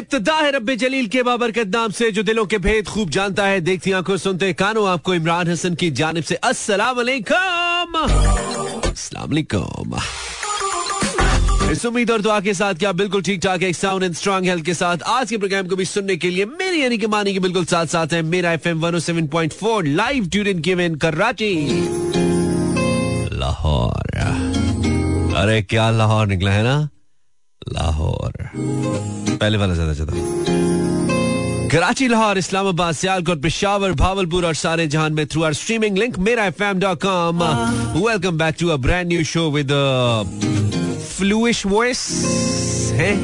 इब्तदा है रब्बे जलील के बाबरकत नाम से, जो दिलों के भेद खूब जानता है। देखती आँखों सुनते कानों, आपको इमरान हसन की जानिब से अस्सलाम वालेकुम इस उम्मीद और दुआ के साथ क्या बिल्कुल ठीक ठाक है साउंड एंड स्ट्रॉन्ग हेल्थ के साथ। आज के प्रोग्राम को भी सुनने के लिए मेरी यानी कि मानी के बिल्कुल साथ साथ है। Mera F M one seven point four live tune given Karachi. Lahore. अरे क्या लाहौर निकला है ना? लाहौर। पहले वाला ज़्यादा था कराची, लाहौर, इस्लामाबाद, सियालकोट, पिशावर, भावलपुर और सारे जहान में through our streaming link Mera F M dot com welcome back to a brand new show with flush voice है?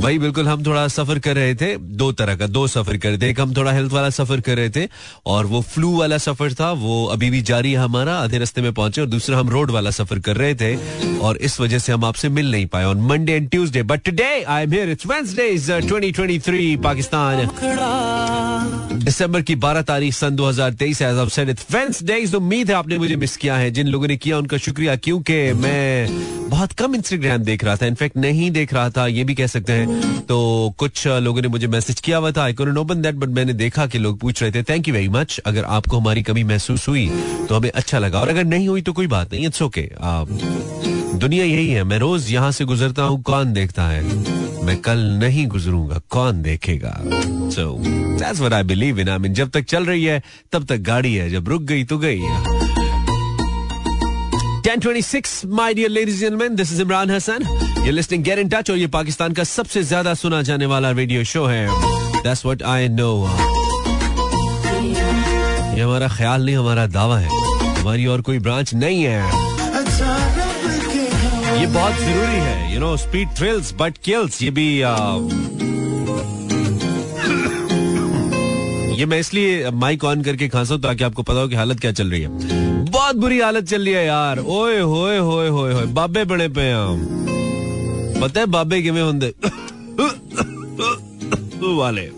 भाई, बिल्कुल हम थोड़ा सफ़र कर रहे थे, दो तरह का, दो सफ़र कर रहे थे। एक हम थोड़ा हेल्थ वाला सफ़र कर रहे थे, और वो फ्लू वाला सफ़र था, वो अभी भी जारी है हमारा, आधे रास्ते में पहुँचे, और दूसरा हम रोड वाला सफ़र कर रहे थे, और इस वजह से हम आपसे मिल नहीं पाए। On Monday and Tuesday but today I'm here it's Wednesday is 2023 Pakistan दिसंबर की 12 तारीख सन 2023 as of said it's Wednesday उम्मीद है आपने मुझे मिस किया है। जिन लोगों ने किया, उनका शुक्रिया, क्योंकि मैं बहुत कम इंस्टाग्राम देख रहा था इनफैक्ट नहीं देख रहा था, ये भी कह सकते हैं। तो कुछ लोगों ने मुझे मैसेज किया हुआ था I can open that but मैंने देखा कि लोग पूछ रहे थे थैंक यू वेरी मच अगर आपको हमारी कमी महसूस हुई तो हमें अच्छा लगा। और अगर नहीं हुई तो कोई बात नहीं इट्स ओके दुनिया यही है, मैं रोज यहाँ से गुजरता हूँ, कौन देखता है? मैं कल नहीं गुजरूँगा, कौन देखेगा? So that's what I believe in I mean जब तक चल रही है तब तक गाड़ी है जब रुक गई तो गई 1026 my dear ladies and gentlemen, this is Imran Hassan. You're listening get in touch, और ये पाकिस्तान का सबसे ज़्यादा सुना जाने वाला रेडियो शो है। That's what I know. ये हमारा ख्याल नहीं, हमारा दावा है। हमारी और कोई ब्रांच नहीं है। ये बहुत ज़रूरी है you know speed thrills but kills ये भी ये मैं इसलिए माइक ऑन करके खांसा हूँ ताकि आपको पता हो कि हालत क्या चल रही है। बहुत बुरी हालत चल रही है यार। ओए होए होए होए होए, बाबे बड़े पे हम। पता है बाबे किमें होंगे वाले।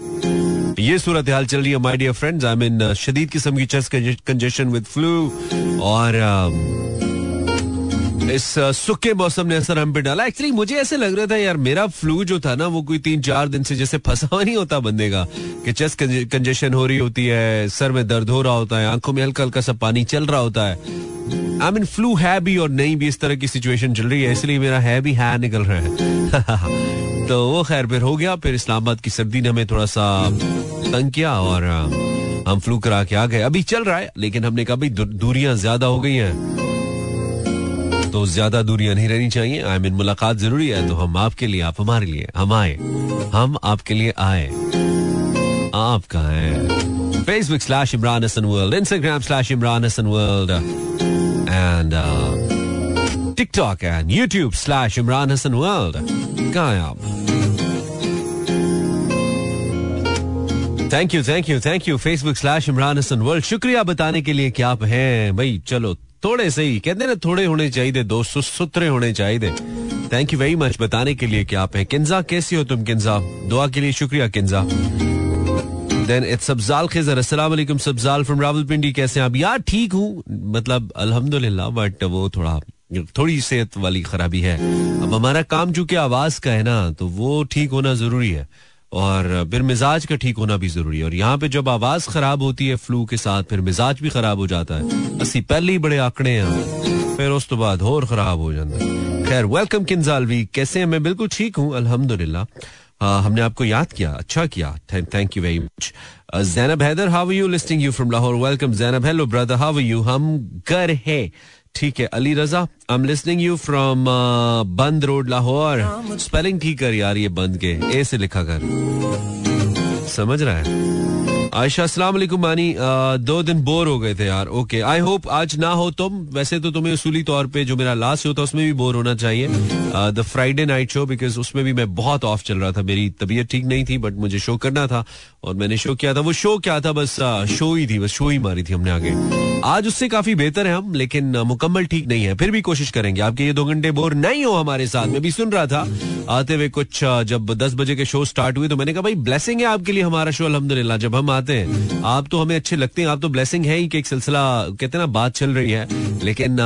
ये सूरत हाल चल रही है my dear friends I mean शदीद किस्म की चेस्ट कंजेशन विद फ्लू और इस सूखे मौसम ने असर हम पे डाला। एक्चुअली मुझे ऐसे लग रहा था, यार, मेरा फ्लू जो था ना, वो कोई तीन चार दिन से जैसे फंसा नहीं होता बंदे का, कि चेस्ट कंजेशन हो रही होती है, सर में दर्द हो रहा होता है, आँखों में हल्का हल्का सा पानी चल रहा होता है। आई मीन फ्लू है भी और नहीं भी, इस तरह की सिचुएशन चल रही है, इसलिए मेरा है भी, है निकल रहा है। तो वो खैर, फिर हो गया, फिर इस्लामाबाद की सर्दी ने हमें थोड़ा सा तंग किया और हम फ्लू करा के आ गए। अभी चल रहा है, लेकिन हमने कहा दूरियाँ ज़्यादा हो गई हैं। तो ज़्यादा दूरियाँ नहीं रहनी चाहिए। आई मीन मुलाकात ज़रूरी है तो हम आपके लिए, आप हमारे लिए, हम आए। हम आपके लिए आए। आप कहा है? Facebook slash Imran Hasan world Instagram slash Imran Hasan world and TikTok and YouTube slash Imran Hasan world कहा है आप? Thank you thank you thank you Facebook slash Imran Hasan world शुक्रिया बताने के लिए क्या आप हैं। भाई, चलो थोड़े सही कहते ना, थोड़े होने चाहिए, दोस्त सुथरे होने चाहिए। थैंक यू वेरी मच बताने के लिए क्या आप हैं। किन्जा, कैसी हो तुम, किन्जा? दुआ के लिए शुक्रिया, किन्जा। देन इट्स सब्जाल खिजर अस्सलाम वालेकुम सब्जाल फ्रॉम रावलपिंडी कैसे हैं आप? यार, ठीक हूँ। मतलब अल्हम्दुलिल्लाह बट वो थोड़ा, थोड़ी सेहत वाली खराबी है। अब हमारा काम चूँकि आवाज़ का है ना तो वो ठीक होना ज़रूरी है। और फिर मिजाज का ठीक होना भी ज़रूरी है। और यहाँ पे जब आवाज़ खराब होती है फ्लू के साथ, फिर मिजाज भी खराब हो जाता है। असी पहले ही बड़े आंकड़े हैं। फिर उस तो बाद और खराब हो जाता है। खैर वेलकम किन्जालवी कैसे हैं? मैं बिल्कुल ठीक हूँ, अल्हम्दुलिल्लाह। हमने आपको याद किया अच्छा किया। Thank you very much Zainab Haider how you listening you from Lahore welcome Zainab hello brother how you हम कर है। ठीक है Ali Raza I'm listening you from Bund Road Lahore. Spelling ठीक कर यार ये बंद के ए से लिखा कर। समझ रहा है? आयशा वालेकुम, मानी दो दिन बोर हो गए थे यार। ओके आई होप आज ना हो तुम। वैसे तो तुम्हें उसूली तौर पे जो मेरा लास्ट होता उसमें भी बोर होना चाहिए। The Friday night show because उसमें भी मैं बहुत ऑफ़ चल रहा था। मेरी तबीयत ठीक नहीं थी बट मुझे शो करना था, और मैंने शो किया था। वो शो क्या था? बस शो ही थी, बस शो ही मारी थी हमने आगे। आज उससे काफ़ी बेहतर है हम, लेकिन मुकम्मल ठीक नहीं है। फिर भी कोशिश करेंगे। आपके ये दो घंटे बोर नहीं हो हमारे साथ। मैं भी सुन रहा था, आते हुए कुछ जब दस बजे के शो स्टार्ट हुए तो मैंने कहा, भाई ब्लेसिंग है आपके लिए, हमारा शो अलहमदुल्ला जब हम आते हैं। आप तो हमें अच्छे लगते हैं। आप तो ब्लेसिंग है ही कि एक सिलसिला, कहते ना, बात चल रही है। लेकिन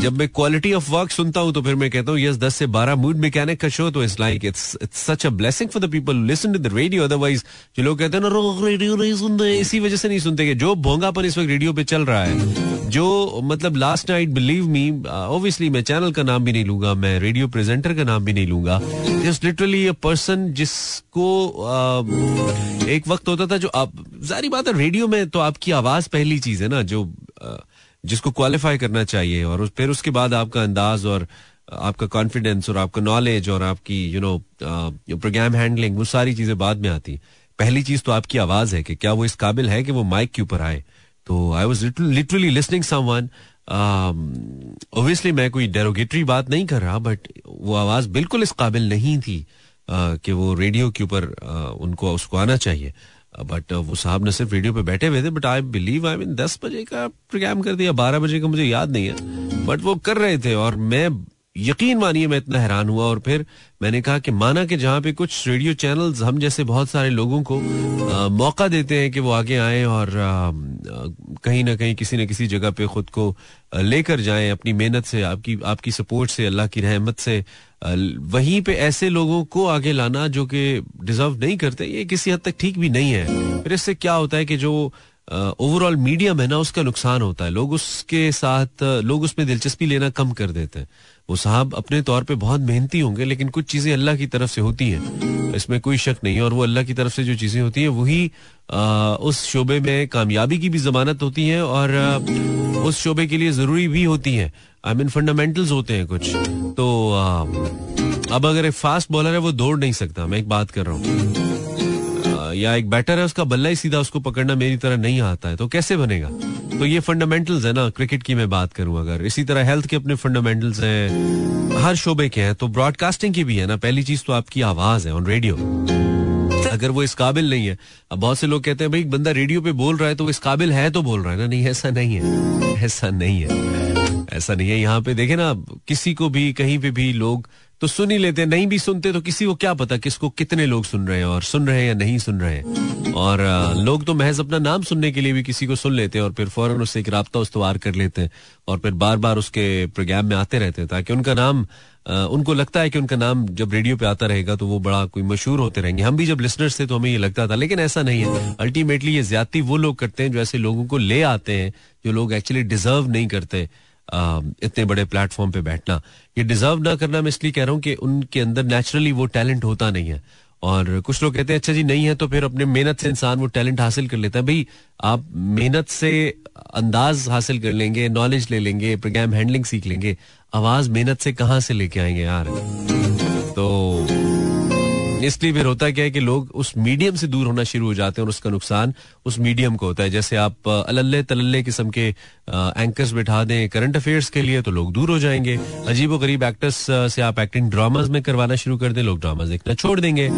जब मैं क्वालिटी ऑफ़ वर्क सुनता हूँ तो फिर मैं कहता हूँ यस दस से बारह मूड मैकेनिक का शो तो it's like it's it's such a blessing for the people listen to the radio otherwise जो लोग कहते हैं ना रेडियो नहीं सुनते इसी वजह से नहीं सुनते कि जो भोंगापन इस वक्त रेडियो पे चल रहा है जो मतलब last night believe me obviously मैं चैनल का नाम भी नहीं लूँगा मैं रेडियो प्रेजेंटर का नाम भी नहीं लूँगा। जस्ट लिटरली अ पर्सन जिसको uh, एक वक्त होता था जो आप सारी बात है रेडियो में तो आपकी आवाज़ पहली चीज़ है ना जो uh, जिसको क्वालिफाई करना चाहिए और फिर उसके बाद आपका अंदाज और आपका कॉन्फिडेंस और आपका नॉलेज और आपकी यू नो प्रोग्राम हैंडलिंग वो सारी चीज़ें बाद में आती। पहली चीज़ तो आपकी आवाज़ है कि क्या वो इस काबिल है कि वो माइक के ऊपर आए। तो I was literally listening someone obviously मैं कोई डेरोगेटरी बात नहीं कर रहा बट वो आवाज़ बिल्कुल इस काबिल नहीं थी कि वो रेडियो के ऊपर उनको, उसको आना चाहिए। बट वो साहब ने सिर्फ़ रेडियो पे बैठे हुए थे but I believe I mean दस बजे का प्रोग्राम कर दिया, बारह बजे का मुझे याद नहीं है। बट वो कर रहे थे और मैं यकीन मानिए मैं इतना हैरान हुआ और फिर मैंने कहा कि माना कि जहाँ पे कुछ रेडियो चैनल्स हम जैसे बहुत सारे लोगों को आ, मौका देते हैं कि वो आगे आए और आ, कहीं ना कहीं किसी न किसी जगह पे खुद को लेकर जाएँ अपनी मेहनत से आपकी आपकी सपोर्ट से अल्लाह की रहमत से। आ, वहीं पे ऐसे लोगों को आगे लाना जो कि डिजर्व नहीं करते ये किसी हद तक ठीक भी नहीं है। फिर इससे क्या होता है कि जो ओवरऑल मीडियम है ना उसका नुकसान होता है। लोग उसके साथ लोग उसमें दिलचस्पी लेना कम कर देते हैं। वो साहब अपने तौर पे बहुत मेहनती होंगे, लेकिन कुछ चीज़ें अल्लाह की तरफ़ से होती हैं। इसमें कोई शक नहीं है और वो अल्लाह की तरफ़ से जो चीज़ें होती हैं, वही उस शोबे में कामयाबी की भी जमानत होती है, और उस शोबे के लिए ज़रूरी भी होती है। आई मीन फंडामेंटल्स होते हैं कुछ। तो अब अगर एक फास्ट बॉलर है, वो दौड़ नहीं सकता, मैं एक बात कर रहा हूँ। या एक बैटर है, उसका बल्ला ही सीधा उसको पकड़ना मेरी तरह नहीं आता है तो कैसे बनेगा? तो ये फंडामेंटल्स है ना क्रिकेट की मैं बात करूँ अगर। इसी तरह हेल्थ के अपने फंडामेंटल्स हैं, हर शोबे के हैं तो ब्रॉडकास्टिंग की भी है ना, पहली चीज़ तो आपकी आवाज़ है ऑन रेडियो अगर वो इस काबिल नहीं है, अब बहुत से लोग कहते हैं, भाई, बंदा रेडियो पे बोल रहा है तो वो इस काबिल है तो बोल रहा है ना? नहीं, ऐसा नहीं है, ऐसा नहीं है, ऐसा नहीं है। यहाँ पे देखे ना, किसी को भी, कहीं पे भी लोग तो सुन ही लेते नहीं भी सुनते तो किसी को क्या पता किसको कितने लोग सुन रहे हैं और सुन रहे हैं या नहीं सुन रहे हैं। और लोग तो महज अपना नाम सुनने के लिए भी किसी को सुन लेते हैं और फिर फ़ौरन उससे एक रबता उस्तवार कर लेते हैं और फिर बार बार उसके प्रोग्राम में आते रहते हैं ताकि उनका नाम उनको लगता है कि उनका नाम जब रेडियो पे आता रहेगा तो वो बड़ा कोई मशहूर होते रहेंगे। हम भी जब लिसनर्स थे तो हमें ये लगता था, लेकिन ऐसा नहीं है। अल्टीमेटली ये ज़्यादा वो लोग करते हैं जो ऐसे लोगों को ले आते हैं जो लोग एक्चुअली डिजर्व नहीं करते। इतने बड़े प्लेटफॉर्म पे बैठना। ये डिजर्व ना करना, मैं इसलिए कह रहा हूँ कि उनके अंदर नेचुरली वो टैलेंट होता नहीं है। और कुछ लोग कहते हैं अच्छा जी, नहीं है तो फिर अपने मेहनत से इंसान वो टैलेंट हासिल कर लेता है। भाई, आप मेहनत से अंदाज हासिल कर लेंगे नॉलेज ले लेंगे प्रोग्राम हैंडलिंग सीख लेंगे। आवाज़ मेहनत से कहाँ से लेके आएँगे यार? तो इसलिए फिर होता क्या है कि लोग उस मीडियम से दूर होना शुरू हो जाते हैं और उसका नुकसान उस मीडियम को होता है। जैसे आप अलल्ले तलल्ले किस्म के एंकर्स बिठा दें करंट अफेयर्स के लिए तो लोग दूर हो जाएँगे। अजीब गरीब एक्टर्स से आप एक्टिंग ड्रामाज में करवाना शुरू कर दें, लोग ड्रामाज देखना छोड़ देंगे।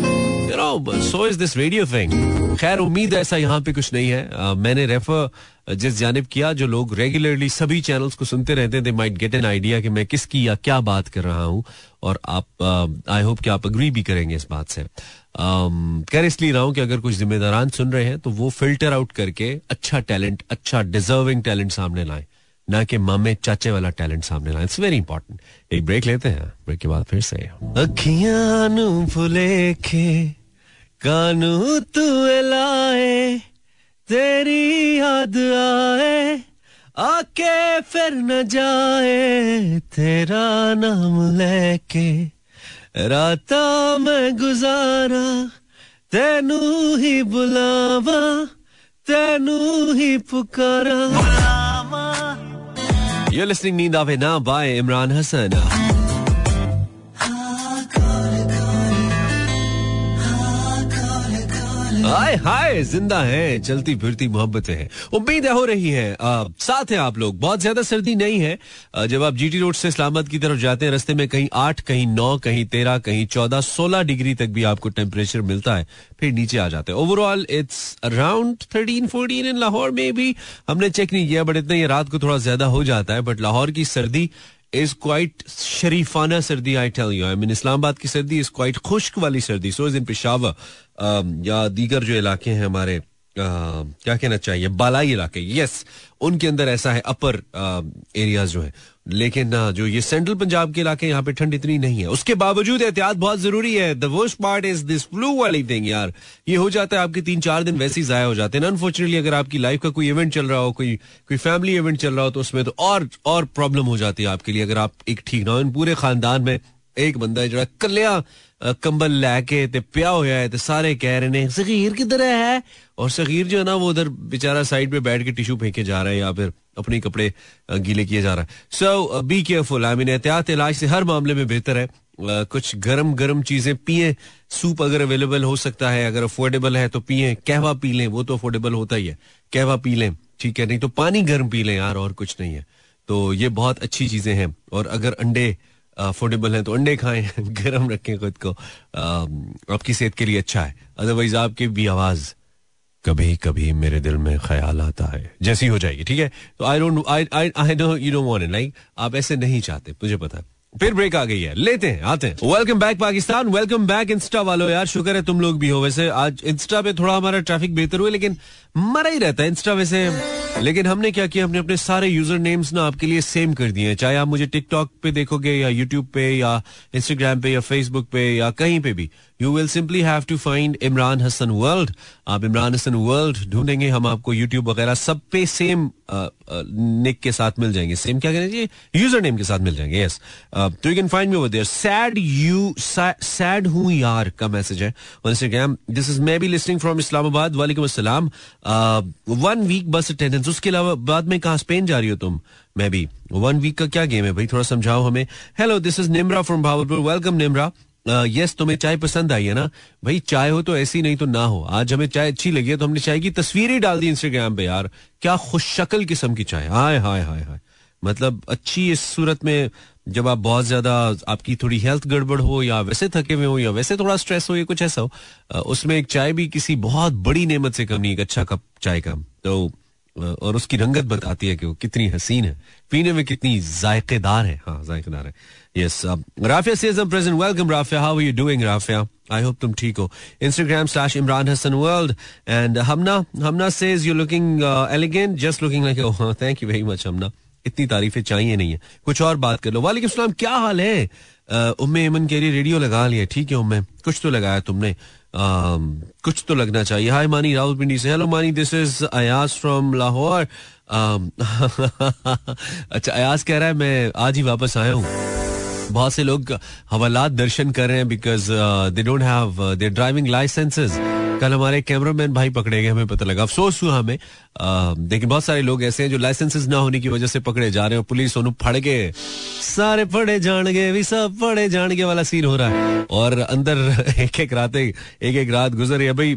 So is this radio thing खैर, उम्मीद ऐसा यहाँ पे कुछ नहीं है। मैंने रेफर जिस जानब किया, जो लोग रेगुलरली सभी चैनल्स को सुनते रहते हैं they might get an idea कि मैं किसकी या क्या बात कर रहा हूँ, और आप आई होप कि आप अग्री भी करेंगे इस बात से। कह इसलिए रहा हूँ कि अगर कुछ जिम्मेदारान सुन रहे हैं तो वो फ़िल्टर आउट करके अच्छा टैलेंट अच्छा डिजर्विंग टैलेंट सामने लाए। ना कि मामे चाचे वाला टैलेंट सामने लाए। इट्स वेरी इंपॉर्टेंट एक ब्रेक लेते हैं। ब्रेक के बाद फिर से। अखियाँ फुले के कानू तू लाए तेरी याद आए आके फिर न जाए तेरा नाम लेके राता मैं गुजारा तेनू ही बुलावा तेनू ही पुकारा You're listening Neend Aave Na by Imran Hassan. हाय हाय ज़िंदा है चलती फिरती मोहब्बतें हैं। उम्मीद हो रही है। आ, साथ हैं आप लोग। बहुत ज़्यादा सर्दी नहीं है। आ, जब आप जीटी रोड से इस्लामाबाद की तरफ़ जाते हैं रस्ते में कहीं आठ कहीं नौ कहीं तेरह कहीं चौदह सोलह डिग्री तक भी आपको टेम्परेचर मिलता है फिर नीचे आ जाते हैं। Overall it's around thirteen fourteen in Lahore में भी हमने चेक नहीं किया बट इतना ये रात को थोड़ा ज़्यादा हो जाता है बट लाहौर की सर्दी इज़ क्वाइट शरीफाना सर्दी I tell you I mean Islamabad की सर्दी इज़ क्वाइट खुश्क वाली सर्दी सो इज़ इन पिशावर या दीगर जो इलाके हैं हमारे क्या कहना चाहिए बालाई इलाके यस उनके अंदर ऐसा है अपर एरियाज़ जो है लेकिन जो ये सेंट्रल पंजाब के इलाके यहाँ पे ठंड इतनी नहीं है। उसके बावजूद एहतियात बहुत ज़रूरी है। The worst part is this flu वाली थिंग यार। ये हो जाता है, आपके तीन चार दिन वैसे ही जाया हो जाते हैं अनफॉर्चुनेटली अगर आपकी लाइफ का कोई इवेंट चल रहा हो, कोई कोई फैमिली इवेंट चल रहा हो तो उसमें तो और और प्रॉब्लम हो जाती है आपके लिए। अगर आप एक ठीक ना हो पूरे खानदान में एक बंदा है, जरा कंबल लैके ते पिया होया है ते सारे कह रहे ने सगीर किधर है? और सगीर जो है ना वो उधर बेचारा साइड पे बैठ के टिश्यू फेंके जा रहा है या फिर अपने कपड़े गीले किए जा रहा है। So be careful I mean एहतियात इलाज से हर मामले में बेहतर है। Uh, कुछ गरम गरम चीज़ें पिए। सूप अगर अवेलेबल हो सकता है अगर अफोर्डेबल है तो पिए। कहवा पी लें वो तो अफोर्डेबल होता ही है। कहवा पी लें ठीक है? नहीं तो पानी गर्म पी लें यार और कुछ नहीं है। तो ये बहुत अच्छी चीज़ें हैं। और अगर अंडे अफोर्डेबल हैं तो अंडे खाएँ, गर्म रखें खुद को। आपकी सेहत के लिए अच्छा है। अदरवाइज़ आपकी भी आवाज़ कभी कभी मेरे दिल में ख्याल आता है। जैसी हो जाएगी, ठीक है? तो I don't I I I know you don't want it like आप ऐसे नहीं चाहते, मुझे पता फिर ब्रेक आ गई है, लेते हैं, आते हैं। Welcome back Pakistan welcome back insta वालों। यार, शुक्र है तुम लोग भी हो। वैसे आज इंस्टा पे थोड़ा हमारा ट्रैफ़िक बेहतर हुआ, लेकिन मरा ही रहता है इंस्टा वैसे। लेकिन हमने क्या किया? हमने अपने सारे यूज़र नेम्स ना आपके लिए सेम कर दिए हैं। चाहे आप मुझे टिकटॉक पे देखोगे या यूट्यूब पे या इंस्टाग्राम पे या फेसबुक पे या कहीं पे भी you will simply have to find Imran Hasan world आप इमरान हसन वर्ल्ड ढूंढेंगे, हम आपको यूट्यूब वगैरह सब पे सेम निक के साथ मिल जाएँगे। सेम क्या चाहिए यूज़र नेम के साथ मिल जाएँगे यस तो you can find me there sad you sad हूँ यार का मैसेज है Instagram this is may be listening from Islamabad वालेकुम अस्सलाम। वन वीक बस अटेंडेंस उसके अलावा बाद में कहा स्पेन जा रही हो तुम? मैं भी। वन वीक का क्या गेम है भाई? थोड़ा समझाओ हमें। Hello this is Nimra from Bahawalpur welcome Nimra yes तुम्हें चाय पसंद आई है ना? भाई, चाय हो तो ऐसी नहीं तो ना हो। आज हमें चाय अच्छी लगी है तो हमने चाय की तस्वीर ही डाल दी इंस्टाग्राम पे, यार। क्या खुश शक्ल किस्म की चाय। हाय हाय हाय हाय। मतलब अच्छी इस सूरत में जब आप बहुत ज़्यादा आपकी थोड़ी हेल्थ गड़बड़ हो या वैसे थके हुए हो या वैसे थोड़ा स्ट्रेस हो या कुछ ऐसा हो उसमें एक चाय भी किसी बहुत बड़ी नेमत से कम नहीं एक अच्छा कप चाय का। तो और उसकी रंगत बताती है कि वो कितनी हसीन है। पीने में कितनी जायकेदार है। हाँ जायकेदार है। Yes Rafia says am present welcome Rafia. How you doing Rafia? I hope तुम ठीक हो। Instagram slash Imran Hasan world and Hamna Hamna says you looking elegant just looking like thank you very much Hamna इतनी तारीफें चाहिए नहीं है। कुछ और बात कर लो। वालेकुम सलाम, क्या हाल है? उम्मे एमन के लिए रेडियो लगा लिया। ठीक है उम्मे, कुछ तो लगाया तुमने। कुछ तो लगना चाहिए। हाय मानी राहुल पिंडी से। Hello Mani this is Ayas from Lahore अच्छा अयास कह रहा है, मैं आज ही वापस आया हूँ। बहुत से लोग हवालात दर्शन कर रहे हैं because they don't have there driving licenses कल हमारे कैमरामैन भाई पकड़े गए, हमें पता लगा। अफसोस हुआ हमें। लेकिन बहुत सारे लोग ऐसे हैं जो लाइसेंसेस ना होने की वजह से पकड़े जा रहे हैं पुलिस उन्हें फड़ गए सारे पड़े गए भी सब फड़े जान गए वाला सीन हो रहा है। और अंदर एक एक रात एक एक रात गुजर रही है। भाई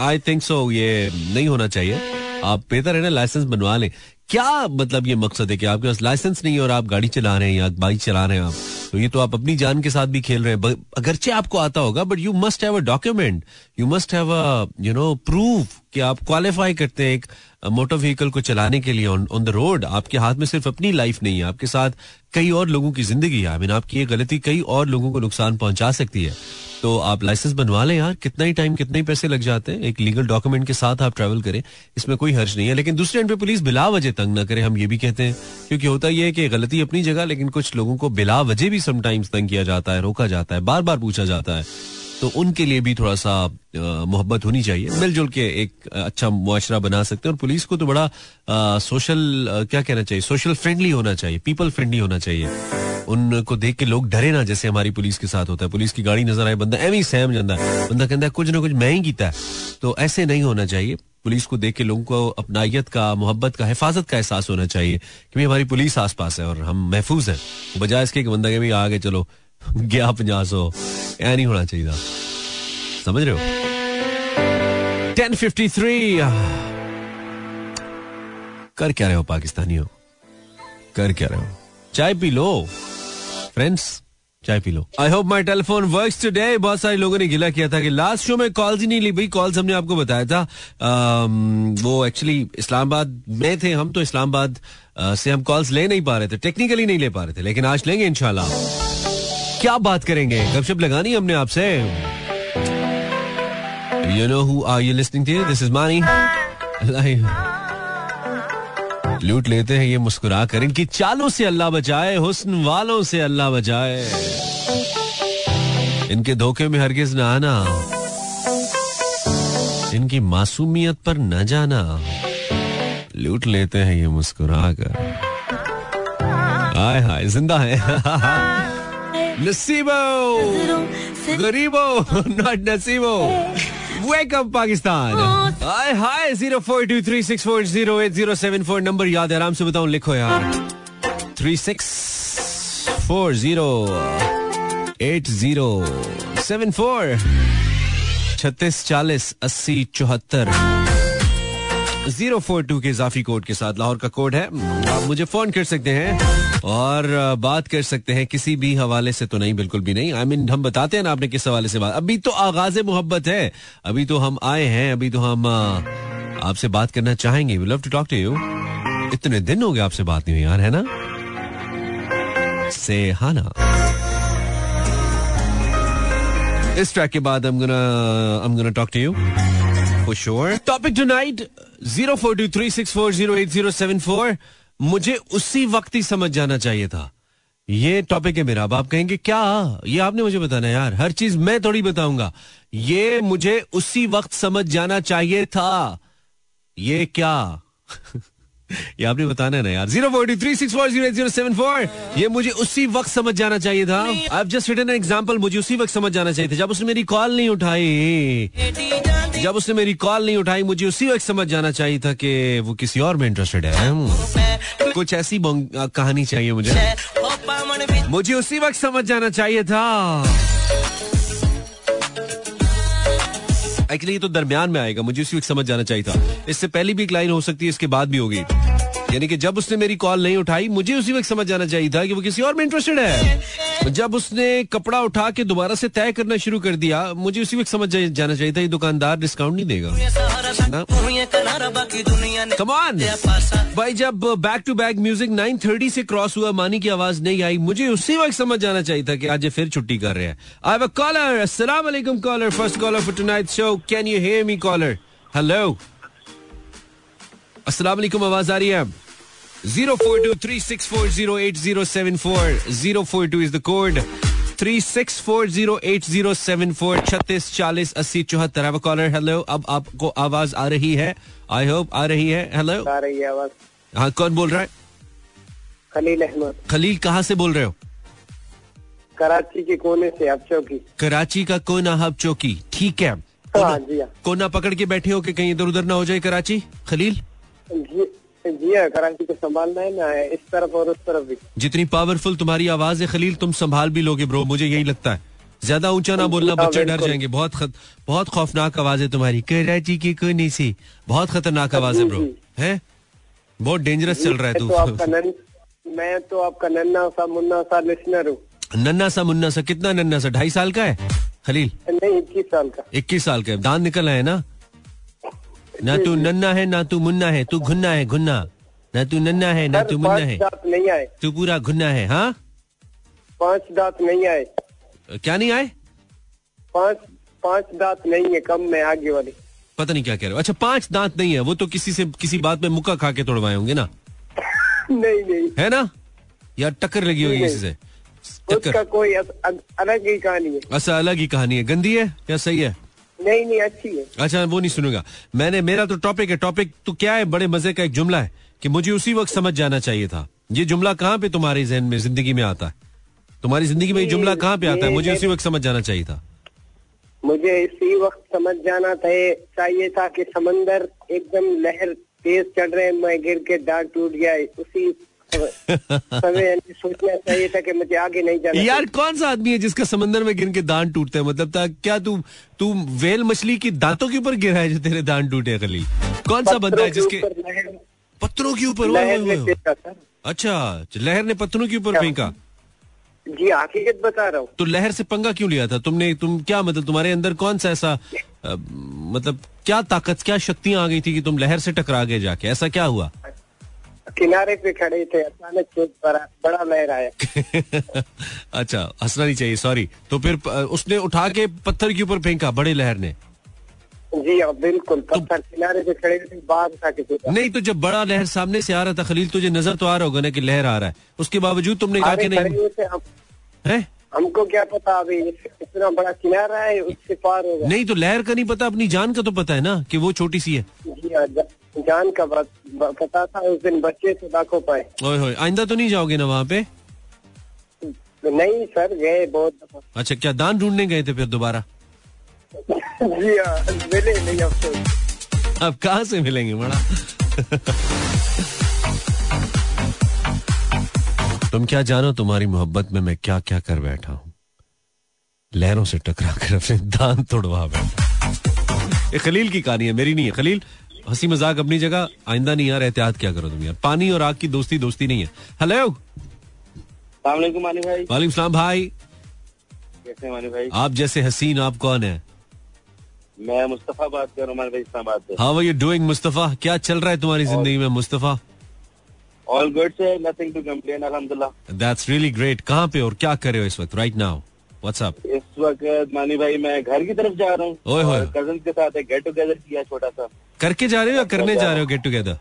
आई थिंक सो ये नहीं होना चाहिए। आप बेहतर है ना लाइसेंस बनवा लें। क्या मतलब ये मकसद है कि आपके पास लाइसेंस नहीं है और आप गाड़ी चला रहे हैं या बाइक चला रहे हैं आप? तो ये तो आप अपनी जान के साथ भी खेल रहे हैं। अगरचे आपको आता होगा but you must have a document you must have a you know proof कि आप क्वालिफाई करते हैं एक मोटर व्हीकल को चलाने के लिए ऑन द रोड आपके हाथ में सिर्फ़ अपनी लाइफ नहीं है, आपके साथ कई और लोगों की ज़िंदगी है। मीन आपकी ये गलती कई और लोगों को नुकसान पहुँचा सकती है। तो आप लाइसेंस बनवा लें यार, कितना ही टाइम कितने ही पैसे लग जाते हैं, एक लीगल डॉक्यूमेंट के साथ आप ट्रैवल करें, इसमें कोई हर्ज नहीं है। लेकिन दूसरे एंड पे पुलिस बिला वजह तंग ना करे, हम ये भी कहते हैं। क्योंकि होता यह है कि गलती अपनी जगह, लेकिन कुछ लोगों को बिला वजह भी समटाइम्स तंग किया जाता है, रोका जाता है बार बार पूछा जाता है। तो उनके लिए भी थोड़ा सा मोहब्बत होनी चाहिए। मिलजुल के एक अच्छा मुआशरा बना सकते हैं। और पुलिस को तो बड़ा आ, सोशल आ, क्या कहना चाहिए? सोशल फ्रेंडली होना चाहिए पीपल फ्रेंडली होना चाहिए। उनको देख के लोग डरे ना जैसे हमारी पुलिस के साथ होता है। पुलिस की गाड़ी नज़र आए बंदा एवं सहम जाता है। बंदा कहता है कुछ ना कुछ मैं ही किया है। तो ऐसे नहीं होना चाहिए। पुलिस को देख के लोगों को अपनाइत का मोहब्बत का हिफाजत का एहसास होना चाहिए कि हमारी पुलिस आस पास है और हम महफूज हैं। बजाय इसके बंदा के भी आगे चलो। गया पंजा सौ। ऐ नहीं होना चाहिए समझ रहे हो? टेन फिफ्टी थ्री कर क्या रहे हो पाकिस्तानियों? कर क्या रहे हो? चाय पी लो। फ्रेंड्स चाय पी लो। I hope my telephone work today बहुत सारे लोगों ने गिला किया था कि लास्ट शो में कॉल्स ही नहीं ली भाई। कॉल्स हमने आपको बताया था। आ, वो एक्चुअली इस्लामाबाद में थे। हम तो इस्लामाबाद से हम कॉल्स ले नहीं पा रहे थे। टेक्निकली नहीं ले पा रहे थे। लेकिन आज लेंगे इनशाला क्या बात करेंगे? गपशप लगानी हमने आपसे। You know who are you listening to? This is Mani. Live. लूट लेते हैं, ये मुस्कुरा कर। इनकी चालों से अल्लाह बचाए, हुस्न वालों से अल्लाह बचाए। इनके धोखे में हरगिज ना आना। इनकी मासूमियत पर न जाना। लूट लेते हैं, ये मुस्कुरा कर। हाय हाय ज़िंदा है। नसीबो गरीबो not नसीबो welcome Pakistan hi hi zero four two three six four zero eight zero seven four number याद है आराम से बताऊँ लिखो यार three six four zero eight zero seven four छत्तीस चालीस अस्सी चौहत्तर ज़ीरो फोर टू के इजाफी कोड के साथ लाहौर का कोड है। आप मुझे फ़ोन कर सकते हैं और बात कर सकते हैं किसी भी हवाले से तो नहीं बिल्कुल भी नहीं। आई I मीन mean, हम बताते हैं ना आपने किस हवाले से बात। अभी तो आगाज़ मोहब्बत है। अभी तो हम आए हैं अभी तो हम आपसे बात करना चाहेंगे। We love to talk to you इतने दिन हो गए आपसे बात नहीं हुई यार है ना? से हाना इस ट्रैक के बाद I'm gonna I'm gonna talk to you for sure. Topic tonight 0423640807 मुझे उसी वक्त ही समझ जाना चाहिए था। ये टॉपिक है मेरा। अब आप कहेंगे, क्या? ये आपने मुझे बताना यार। हर चीज़ मैं थोड़ी बताऊँगा। ये मुझे उसी वक्त समझ जाना चाहिए था। ये क्या? ये आपने बताना है ना यार। Zero forty three six four zero zero seven four. ये मुझे उसी वक्त समझ जाना चाहिए था। आई जस्ट रिटन एग्ज़ाम्पल मुझे उसी वक्त समझ जाना चाहिए था। जब उसने मेरी कॉल नहीं उठाई। जब उसने मेरी कॉल नहीं उठाई मुझे उसी वक्त समझ जाना चाहिए था कि वो किसी और में इंटरेस्टेड है। कुछ ऐसी कहानी चाहिए मुझे। मुझे उसी वक्त समझ जाना चाहिए था। एक्चुअली ये तो दरमियान में आएगा। मुझे उसी वक्त समझ जाना चाहिए था। इससे पहले भी एक लाइन हो सकती है इसके बाद भी होगी। यानी कि जब उसने मेरी कॉल नहीं उठाई, मुझे उसी वक्त समझ जाना चाहिए था कि वो किसी और में इंटरेस्टेड है। जब उसने कपड़ा उठा के दोबारा से तय करना शुरू कर दिया, मुझे उसी वक्त समझ जाना चाहिए था दुकानदार डिस्काउंट नहीं देगा। कमान भाई, जब बैक टू बैक म्यूज़िक 9:30 से क्रॉस हुआ, मानी की आवाज़ नहीं आई, मुझे उसी वक्त समझ जाना चाहिए था कि आज फिर छुट्टी कर रहे हैं। आई हैव कॉलर अस्सलाम वालेकुम caller first caller for tonight show can you hear me caller hello अस्सलाम वालेकुम आवाज़ आ रही है? Zero four two three six four zero eight zero seven four zero four two is the code three six four zero eight zero seven four छत्तीस चालीस अस्सी चौहत्तर। अब कॉलर हेलो अब आपको आवाज़ आ रही है। आई होप आ रही है। हेलो आ रही है आवाज़। हाँ कौन बोल रहा है? खलील अहमद। खलील कहाँ से बोल रहे हो? कराची के कोने से अब चौकी। कराची का कोना हब चौकी। ठीक है। हाँ जी हाँ। कोना पकड़ के बैठे हो कि कहीं इधर उधर ना हो जाए कराची? खलील? जी हाँ कराची को संभालना है ना इस तरफ़ और उस तरफ़ भी। जितनी पावरफुल तुम्हारी आवाज़ है खलील तुम संभाल भी लोगे ब्रो मुझे यही लगता है। ज़्यादा ऊँचा ना बोलना हाँ, बच्चे डर जाएँगे। बहुत खत, बहुत खौफनाक आवाज़ है तुम्हारी। कराची की कोने से? बहुत खतरनाक आवाज़ है ब्रो है? बहुत डेंजरस चल रहा है तो। आपका तू मैं तो आपका नन्ना सा मुन्ना सा लिसनर हूँ। नन्ना सा मुन्ना सा कितना नन्ना सा? ढाई साल का है? खलील? नहीं इक्कीस साल का। इक्कीस साल का दांत निकल आए ना? ना तू नन्ना है ना तू मुन्ना है तू घुन्ना है घुन्ना। ना तू नन्ना है ना तू मुन्ना है। नहीं आए। तू पूरा घुन्ना है हाँ? पाँच दांत नहीं आए। क्या नहीं आए? पाँच पाँच दांत नहीं है कम में आगे वाली। पता नहीं क्या कह रहे हो। अच्छा पाँच दांत नहीं है वो तो किसी से किसी बात में मुक्का खा के तोड़वाए होंगे ना। नहीं नहीं। है ना? यार टक्कर लगी होगी। किसी से। टक्कर। कोई अलग ही कहानी है। अच्छा अलग ही कहानी है। गंदी है या सही है? नहीं नहीं अच्छी है। अच्छा वो नहीं सुनूँगा। मैंने मेरा तो टॉपिक है टॉपिक तो क्या है? बड़े मज़े का एक जुमला है कि मुझे उसी वक्त समझ जाना चाहिए था। ये जुमला कहाँ पे तुम्हारे जहन में ज़िंदगी में आता है? तुम्हारी ज़िंदगी में ये जुमला कहाँ पे आता है? मुझे उसी वक्त समझ जाना चाहिए था। मुझे इसी वक्त समझ जाना था चाहिए था कि समंदर एकदम लहर तेज चढ़ रहे मैं गिर के दांत टूट गया उसी सोचना चाहिए था कि मुझे आगे नहीं जाना यार कौन सा आदमी है जिसका समंदर में गिर के दांत टूटते हैं? मतलब था क्या तू तू वेल मछली की दांतों के ऊपर गिरा है जो तेरे दांत टूटे खली कौन सा बंदा है जिसके पत्थरों के ऊपर? सर अच्छा लहर ने पत्थरों के ऊपर फेंका? जी हकीकत बता रहा हूँ। तो लहर से पंगा क्यों लिया था? तुमने तुम क्या मतलब तुम्हारे अंदर कौन सा ऐसा अ, मतलब क्या ताकत क्या शक्तियाँ आ गई थी कि तुम लहर से टकरा गए जाके? ऐसा क्या हुआ? किनारे पे खड़े थे अचानक से बड़ा बड़ा लहर आया। अच्छा हंसना नहीं चाहिए सॉरी तो फिर उसने उठा के पत्थर के ऊपर फेंका बड़े लहर ने? जी हाँ बिल्कुल पत्थर किनारे पे खड़े थे बाहर था किसी का नहीं तो जब बड़ा लहर सामने से आ रहा था खलील तुझे नज़र तो आ रहा होगा ना कि लहर आ रहा है। उसके बावजूद तुमने कहा कि नहीं? है? हमको क्या पता अभी इतना बड़ा किनारा है उससे पार होगा। नहीं तो लहर का नहीं पता अपनी जान का तो पता है ना कि वो छोटी सी है। जी हाँ जान का बात। पता था उस दिन बच्चे थे लाखों पाए। ओए होए आइंदा तो नहीं जाओगे ना वहाँ पे? नहीं सर गए बहुत अच्छा क्या दान ढूँढने गए थे फिर दोबारा? जी हाँ मिले नहीं अफसोस अब कहाँ से मिलेंगे बड़ा? तुम क्या जानो तुम्हारी मोहब्बत में मैं क्या क्या कर बैठा हूँ? लहरों से टकरा कर अपने दांत तोड़वा बैठा। ये खलील की कहानी है मेरी नहीं है। खलील हँसी मज़ाक अपनी जगह आइंदा नहीं यार एहतियात क्या करो तुम यार। पानी और आग की दोस्ती दोस्ती नहीं है। हेलो? भाई। वालेकुम सलाम भाई। कैसे मानी भाई? आप जैसे हसीन आप कौन है? मैं मुस्तफ़ा बात कर रहा हूँ इस्लामाबाद से। How are you doing Mustafa? क्या चल रहा है तुम्हारी ज़िंदगी में मुस्तफ़ा? ऑल गुड से नथिंग टू कंप्लेन अल्हम्दुलिल्लाह दैट्स रियली ग्रेट कहाँ पे और क्या कर रहे हो इस वक्त राइट नाउ व्हाट्सअप इस वक्त मानी भाई मैं घर की तरफ़ जा रहा हूँ। कज़न के साथ एक गेट टुगेदर किया छोटा सा करके जा रहे हो या करने जा रहे हो। गेट टुगेदर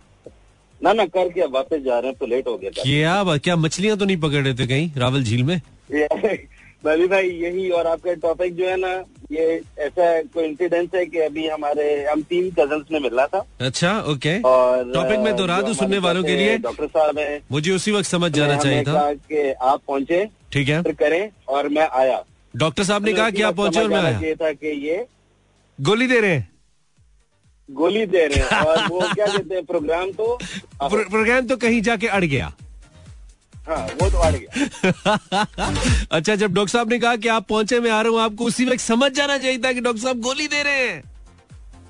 ना ना करके वापस जा रहे हैं तो लेट हो गया क्या क्या मछलियाँ तो नहीं पकड़ रहे थे कहीं रावल झील में? मानी भाई यही और आपका टॉपिक जो है ना ये ऐसा कोई इंसिडेंस है कि अभी हमारे हम तीन कज़न ने मिला था। अच्छा ओके और टॉपिक में दोहरा जो दूँ सुनने वालों के लिए डॉक्टर साहब है मुझे उसी वक्त समझ जाना चाहिए था। कि आप पहुँचे ठीक है। करें और मैं आया। डॉक्टर साहब ने कहा कि आप पहुँचे और मैं आया। ये था कि ये गोली दे रहे हैं। गोली दे रहे हैं और वो क्या कहते हैं प्रोग्राम तो प्रोग्राम तो कहीं जाके अड़ गया। हाँ वो तो अड़ गया। अच्छा जब डॉक्टर साहब ने कहा कि आप पहुँचे मैं आ रहा हूँ आपको उसी वक्त समझ जाना चाहिए था कि डॉक्टर साहब गोली दे रहे हैं।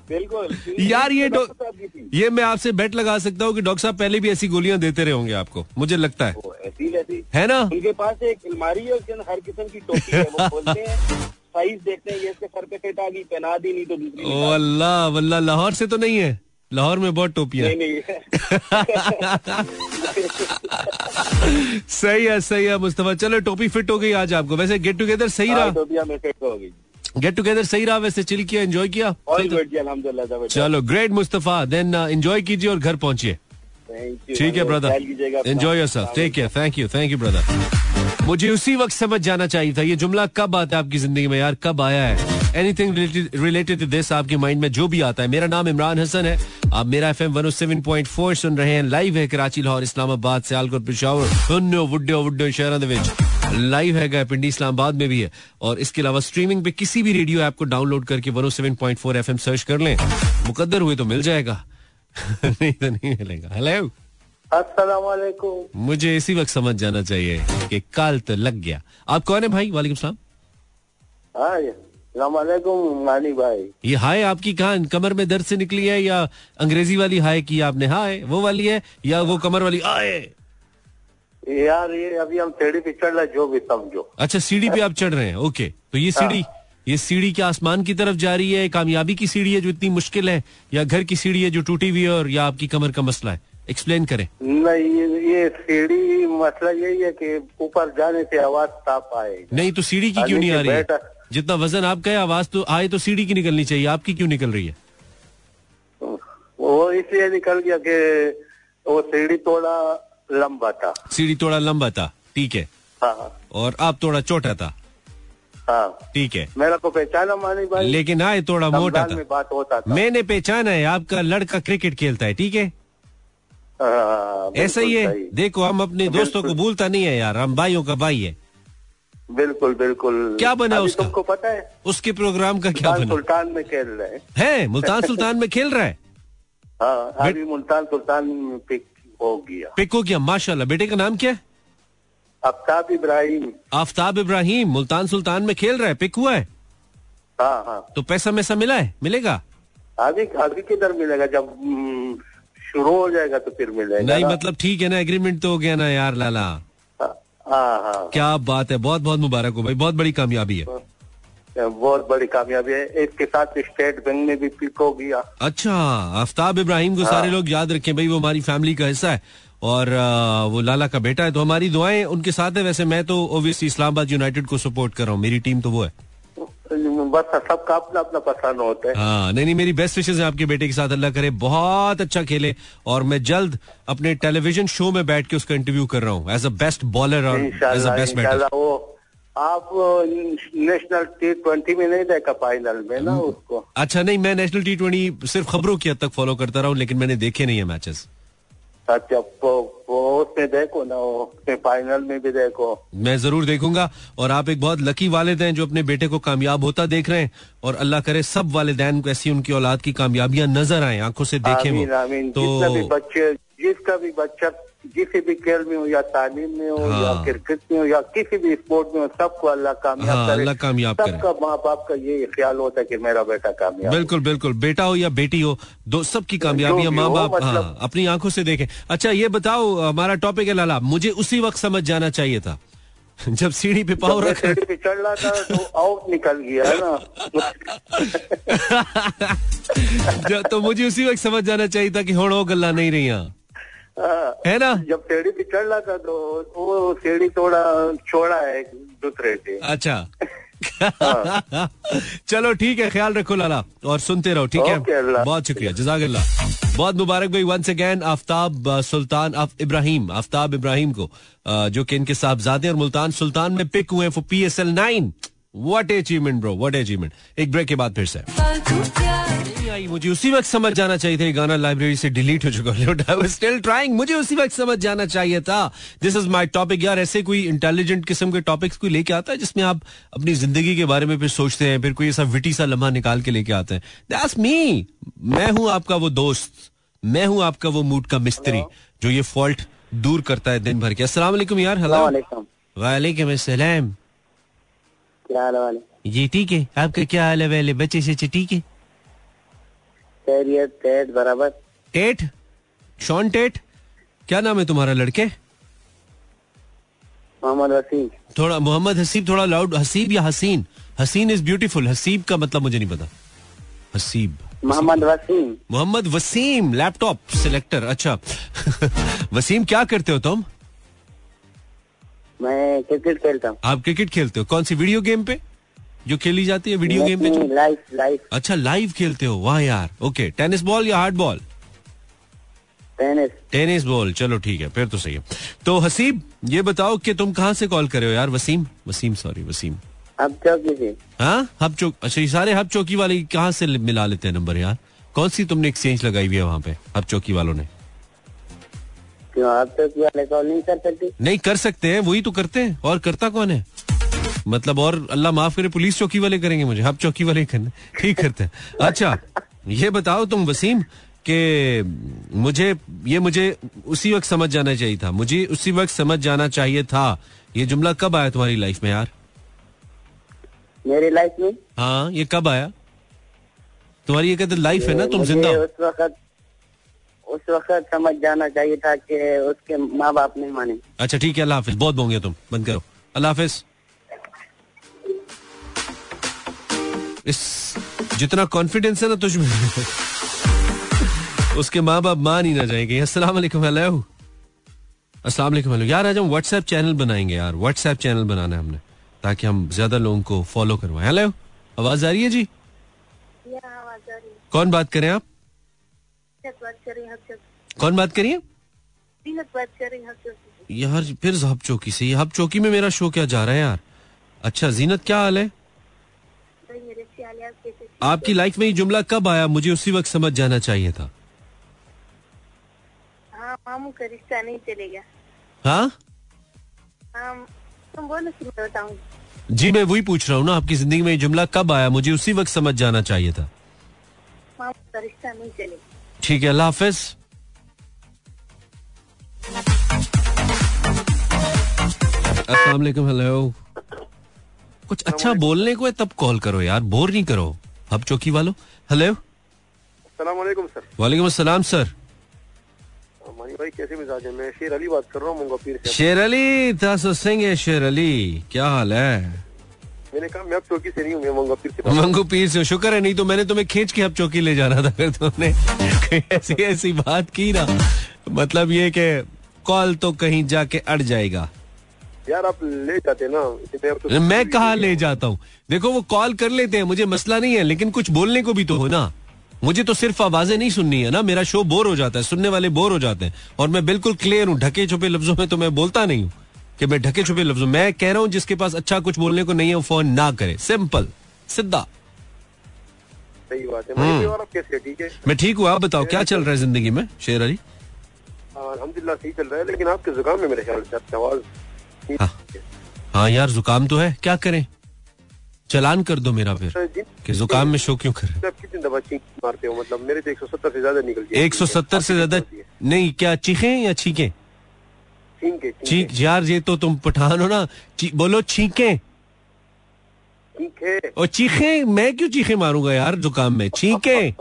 बिल्कुल यार ये डॉ- डॉक्टर साहब ये मैं आपसे बेट लगा सकता हूँ कि डॉक्टर साहब पहले भी ऐसी गोलियाँ देते रहे होंगे आपको मुझे लगता है। ऐसी है ना? उनके पास एक अलमारी है उसके अंदर हर किस्म की टोपी है वो खोलते हैं साइज़ देखते हैं ये इसके सर पे फिट आ गई पहना दी नहीं तो दूसरी ओ अल्लाह वल्लाह लाहौर से तो नहीं है। लाहौर में बहुत टोपियाँ। सही है सही है मुस्तफ़ा। चलो टोपी फिट हो गई आज आपको। वैसे गेट टुगेदर सही हाँ, रहा? टोपियाँ में फिट हो गई। गेट टुगेदर सही रहा वैसे? चिल किया एंजॉय किया? अल्हम्दुलिल्लाह ज़बरदस्त चलो ग्रेट मुस्तफ़ा। देन एंजॉय कीजिए और घर पहुंचिए। थैंक यू ठीक है brother. Enjoy yourself take care thank you thank you brother मुझे उसी वक्त समझ जाना चाहिए था ये जुमला कब आता है आपकी ज़िंदगी में? यार कब आया है? एनीथिंग रिलेटेड टू दिस आपके माइंड में जो भी आता है। मेरा नाम इमरान हसन है। आप मेरा F M one seven point four सुन रहे हैं। लाइव है कराची लाहौर इस्लामाबाद सियालकोट पिशावर हुन्नो वुड्डो वुड्डो शहरों लाइव है पिंडी इस्लामाबाद में भी है। और इसके अलावा स्ट्रीमिंग पे किसी भी रेडियो ऐप को डाउनलोड करके 107.4 एफएम सर्च कर लें। मुकद्दर हुए तो मिल जाएगा। नहीं तो नहीं मिलेगा। हेलो अस्सलाम मुझे इसी वक्त समझ जाना चाहिए कि काल तो लग गया। आप कौन है भाई? वालेकुम सलाम। हाँ, मानी भाई ये हाय आपकी कहाँ कमर में दर्द से निकली है या अंग्रेज़ी वाली हाय की आपने हाय वो वाली है या वो कमर वाली आए? यार ये अभी हम सीढ़ी पे चढ़ रहे जो भी समझो अच्छा सीढ़ी पे आप चढ़ रहे हैं ओके। तो ये सीढ़ी ये सीढ़ी क्या आसमान की तरफ़ जा रही है कामयाबी की सीढ़ी है जो इतनी मुश्किल है या घर की सीढ़ी है जो टूटी हुई है और या आपकी कमर का मसला है? एक्सप्लेन करें। नहीं ये सीढ़ी मसला यही है कि ऊपर जाने से आवाज़ साफ़ आएगी। नहीं तो सीढ़ी की क्यों नहीं आ रही है? जितना वज़न आपका है आवाज़ तो आए तो सीढ़ी की निकलनी चाहिए। आपकी क्यों निकल रही है? वो इसलिए निकल गया कि वो सीढ़ी थोड़ा लंबा था। सीढ़ी थोड़ा लंबा था ठीक है। हाँ और आप थोड़ा छोटा था। ठीक हाँ। ठीक है। मेरा को पहचाना मानी भाई। लेकिन आए थोड़ा मोटा था। बात होता था। मैंने पहचाना है आपका लड़का क्रिकेट खेलता है ठीक है? हाँ, ऐसा ही है। देखो हम अपने दोस्तों को भूलता नहीं है यार हम भाइयों का भाई है। बिल्कुल बिल्कुल। क्या बना उसका? तुमको पता है? उसके प्रोग्राम का क्या बना? सुल्तान में खेल रहे हैं। है मुल्तान सुल्तान में खेल रहा है? हाँ अभी मुल्तान सुल्तान पिक हो गया। पिक हो गया माशाल्लाह। बेटे का नाम क्या है? आफ्ताब इब्राहिम। आफ्ताब इब्राहिम मुल्तान सुल्तान में खेल रहा है पिक हुआ है? हाँ हाँ। तो पैसा मैसा मिला है? मिलेगा? अभी अभी किधर मिलेगा? जब हम्म, शुरू हो जाएगा तो फिर मिलेगा नहीं मतलब ठीक है ना एग्रीमेंट तो हो गया ना यार लाला। क्या बात है बहुत बहुत मुबारक हो भाई बहुत बड़ी कामयाबी है। बहुत बड़ी कामयाबी है इसके साथ स्टेट बैंक में भी पिक हो गया अच्छा आफ्ताब इब्राहिम को सारे लोग याद रखें भाई वो हमारी फैमिली का हिस्सा है और आ, वो लाला का बेटा है तो हमारी दुआएँ उनके साथ है। वैसे मैं तो ओबियसली इस्लामाबाद यूनाइटेड को सपोर्ट कर रहा हूँ मेरी टीम तो वो है। बस सबका अपना अपना पसंद होता है। हाँ नहीं नहीं मेरी बेस्ट विशेष है आपके बेटे के साथ अल्लाह करे बहुत अच्छा खेले और मैं जल्द अपने टेलीविज़न शो में बैठ के उसका इंटरव्यू कर रहा हूँ एज अ बेस्ट बॉलर और एज अ बेस्ट बैटर वो आप नेशनल टी ट्वेंटी में नहीं देखा फाइनल में ना उसको? अच्छा नहीं मैं नेशनल टी ट्वेंटी सिर्फ़ खबरों की हद तक फॉलो करता रहा हूँ लेकिन मैंने देखे नहीं है मैचेस अच्छा वो उसमें देखो ना उसमें फाइनल में भी देखो। मैं ज़रूर देखूँगा। और आप एक बहुत लकी वालिद हैं जो अपने बेटे को कामयाब होता देख रहे हैं। और अल्लाह करे सब वाले को ऐसी उनकी औलाद की कामयाबियाँ नज़र आए आँखों से देखे आमीन आमीन। तो जितना भी बच्चे जिसका भी बच्चा किसी भी खेल में हो या तालीम में हो हाँ। या क्रिकेट में हो या किसी भी स्पोर्ट में हो सबको अल्लाह कामयाब हाँ, करे। अल्लाह कामयाब करे। सबका माँ बाप का ये ख्याल होता है कि मेरा बेटा कामयाब बिल्कुल बिल्कुल। बेटा हो या बेटी हो दो सबकी कामयाबियाँ जो भी माँ बाप मतलब- हाँ, अपनी आँखों से देखें। अच्छा ये बताओ हमारा टॉपिक है लाला मुझे उसी वक्त समझ जाना चाहिए था जब सीढ़ी पे पाँव रखा सीढ़ी पे चढ़ रहा था तो आउट निकल गया है ना? तो मुझे उसी वक्त समझ जाना चाहिए था कि होड़ हो गल्ला नहीं रही हाँ। है ना? जब सीढ़ी पे चढ़ रहा था तो वो सीढ़ी थोड़ा छोड़ा है दूसरे से। अच्छा। चलो ठीक है ख्याल रखो लाला और सुनते रहो ठीक है? बहुत शुक्रिया जजाकल्ला बहुत मुबारक भाई वंस अगेन आफ्ताब सुल्तान अफ इब्राहिम आफ्ताब इब्राहिम को जो कि इनके साहबजादे और मुल्तान सुल्तान में पिक हुए for P S L nine what achievement bro what achievement एक ब्रेक के बाद फिर से। आई मुझे उसी वक्त समझ जाना चाहिए था गाना लाइब्रेरी से डिलीट हो चुका है। स्टिल ट्राइंग मुझे उसी वक्त समझ जाना चाहिए था। दिस इज़ माय टॉपिक यार ऐसे कोई इंटेलिजेंट किस्म के टॉपिक्स कोई लेके आता है जिसमें आप अपनी ज़िंदगी के बारे में फिर सोचते हैं फिर कोई ऐसा विटी सा लम्हा निकाल के लेके आते हैं। दैट्स मी मैं हूँ आपका वो दोस्त मैं हूँ आपका वो मूड का मिस्त्री जो ये फॉल्ट दूर करता है दिन भर के। अस्सलाम वालेकुम यार हेलो वालेकुम। अस्सलाम। क्या हाल जी ठीक है? आपका क्या हाल है वेले? बच्चे से ठीक है? खैरियत सेहत बराबर। टेट शॉन टेट क्या नाम है तुम्हारा लड़के? मोहम्मद वसीम थोड़ा मोहम्मद हसीब थोड़ा लाउड हसीब या हसीन? हसीन इज़ ब्यूटीफुल हसीब का मतलब मुझे नहीं पता। हसीब। मोहम्मद वसीम। मोहम्मद वसीम लैपटॉप सिलेक्टर अच्छा। वसीम क्या करते हो तुम? मैं क्रिकेट खेलता हूँ। आप क्रिकेट खेलते हो। कौन सी वीडियो गेम पे? जो खेली जाती है वीडियो गेम पे जो लाइफ लाइफ अच्छा लाइव खेलते हो? वाह यार ओके टेनिस बॉल या hard ball tennis tennis ball चलो ठीक है फिर तो सही है। तो हसीब ये बताओ कि तुम कहाँ से कॉल करे हो यार? वसीम? वसीम सॉरी वसीम। अब चौकी से। हाँ? हब चौक अच्छा ये सारे हब चौकी वाले कहाँ से मिला लेते हैं नंबर यार? कौन सी तुमने एक्सचेंज लगाई हुई है वहाँ पे हब चौकी वालों ने? क्यों अब चौकी वाले कॉल नहीं कर सकती? नहीं कर सकते हैं वही तो करते हैं। और करता कौन है? मतलब और अल्लाह माफ़ करे पुलिस चौकी वाले करेंगे मुझे। हब चौकी वाले करने। ठीक करते हैं। अच्छा ये बताओ तुम वसीम कि मुझे ये मुझे उसी वक्त समझ जाना चाहिए था। मुझे उसी वक्त समझ जाना चाहिए था। ये जुमला कब आया तुम्हारी लाइफ में यार? मेरी लाइफ में? हाँ ये कब आया? तुम्हारी ये कहते लाइफ है ना तुम ज़िंदा उस वक्त उस वक्त समझ जाना चाहिए था कि उसके माँ बाप नहीं माने। अच्छा ठीक है अल्लाह हाफिज। बहुत बोंगे तुम। बंद करो। अल्लाह हाफिज। इस जितना कॉन्फिडेंस है ना तुझ में। उसके माँ बाप मान ही ना जाएँगे। अस्सलाम वालेकुम हेलो अस्सलाम वालेकुम हेलो यार आज हम व्हाट्सएप चैनल बनाएँगे यार। व्हाट्सएप चैनल बनाना है हमने ताकि हम ज़्यादा लोगों को फॉलो करवाएँ। हेलो आवाज़ आ रही है जी? कौन बात करें आप? कौन बात करिए यार फिर हब चौकी से। हब चौकी में मेरा शो क्या जा रहा है यार? अच्छा जीनत क्या हाल है? आपकी लाइफ में ये जुमला कब आया? मुझे उसी वक्त समझ जाना चाहिए था। हाँ मामू का रिश्ता नहीं चलेगा हाँ? हाँ तुम बोलो मैं बताऊँगी जी मैं वही पूछ रहा हूँ ना आपकी ज़िंदगी में ये जुमला कब आया? मुझे उसी वक्त समझ जाना चाहिए था। मामू का रिश्ता नहीं चलेगा ठीक है अल्लाह हाफिज। अस्सलाम वालेकुम हेलो। कुछ अच्छा बोलने को है तब कॉल करो यार बोर नहीं करो। हब चौकी वालों। हेलो। सर। वालेकुम अस्सलाम सर। भाई कैसे मिजाज है? मैं शेर अली बात कर रहा हूँ शेर अली तासो सिंह शेर अली। क्या हाल है? मैंने कहा मैं अब चौकी से नहीं हूँ मैं मुंगापीर से मंगू पीर से शुक्र है नहीं तो मैंने तुम्हें खींच के अब चौकी ले जाना था फिर तुमने। ऐसी ऐसी बात की ना। मतलब ये कि कॉल तो कहीं जाके अड़ जाएगा। यार आप ले जाते ना तो- मैं कहा ले जाता हूँ? देखो वो कॉल कर लेते हैं मुझे मसला नहीं है लेकिन कुछ बोलने को भी तो हो ना। मुझे तो सिर्फ़ आवाज़ें नहीं सुननी है ना मेरा शो बोर हो जाता है सुनने वाले बोर हो जाते हैं। और मैं बिल्कुल क्लियर हूँ ढके छुपे लफ्जों में तो मैं बोलता नहीं हूँ कि मैं ढके छुपे लफ्जों मैं। कह रहा हूँ जिसके पास अच्छा कुछ बोलने को नहीं है वो फ़ोन ना करे। सिंपल सीधा। सही बात है हम्म। मैं और आप कैसे ठीक है? मैं ठीक हूँ आप बताओ क्या चल रहा है ज़िंदगी में शेर अली? अल्हम्दुलिल्लाह सही चल रहा है लेकिन आपके जुकाम में मेरे ख्याल से आवाज़ हाँ। हाँ यार जुकाम तो है। क्या करें? चलान कर दो मेरा फिर कि जुकाम में शो क्यों करें? कितनी चीख मारते हो मतलब मेरे तो 170 से ज़्यादा निकल गया। 170 से ज़्यादा नहीं क्या चीखें या छीकें? चीख यार ये तो तुम पठान हो ना। बोलो छीकें। और चीखें मैं क्यों चीखें मारूँगा यार जुकाम में? छीकें।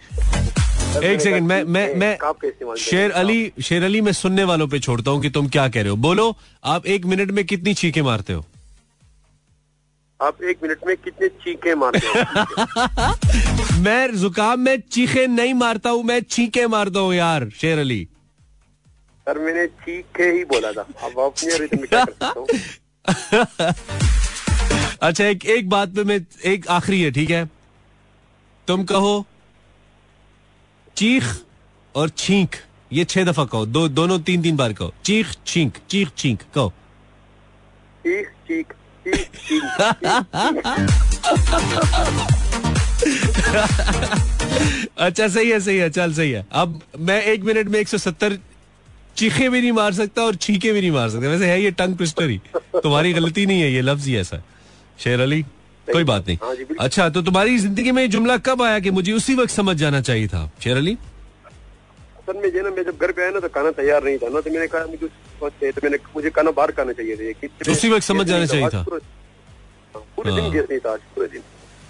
एक सेकंड मैं मैं मैं। शेर अली शेर अली मैं सुनने वालों पे छोड़ता हूँ कि तुम क्या कह रहे हो। बोलो आप एक मिनट में कितनी चीखे मारते हो? आप एक मिनट में कितने चीखे मारते हो? मैं जुकाम में चीखे नहीं मारता हूँ मैं चीखे मारता हूँ यार शेर अली। सर मैंने चीखे ही बोला था। अब अपनी रिदम क्या कर सकता हूँ? अच्छा एक एक बात पे मैं एक आखिरी है ठीक है? तुम कहो चीख और छींक। ये छह दफ़ा कहो। दो दोनों तीन तीन बार कहो। चीख छींक चीख छींक कहो। चीख चीख अच्छा सही है सही है चल सही है। अब मैं एक मिनट में 170 चीखे भी नहीं मार सकता और छीके भी नहीं मार सकता। वैसे है ये टंग ट्विस्टर ही तुम्हारी गलती नहीं है ये लफ्ज ही ऐसा शेर अली? कोई बात नहीं हाँ। अच्छा तो तुम्हारी ज़िंदगी में जुमला कब आया कि मुझे उसी वक्त समझ जाना चाहिए था शेर अली सर मैं जो ना मैं जब घर पे आया ना तो खाना तैयार नहीं था ना तो मैंने कहा मुझे तो मैंने मुझे खाना बाहर खाना चाहिए था उसी वक्त समझ जाना चाहिए था। हाँ, पूरे दिन। गैस नहीं था आज पूरे दिन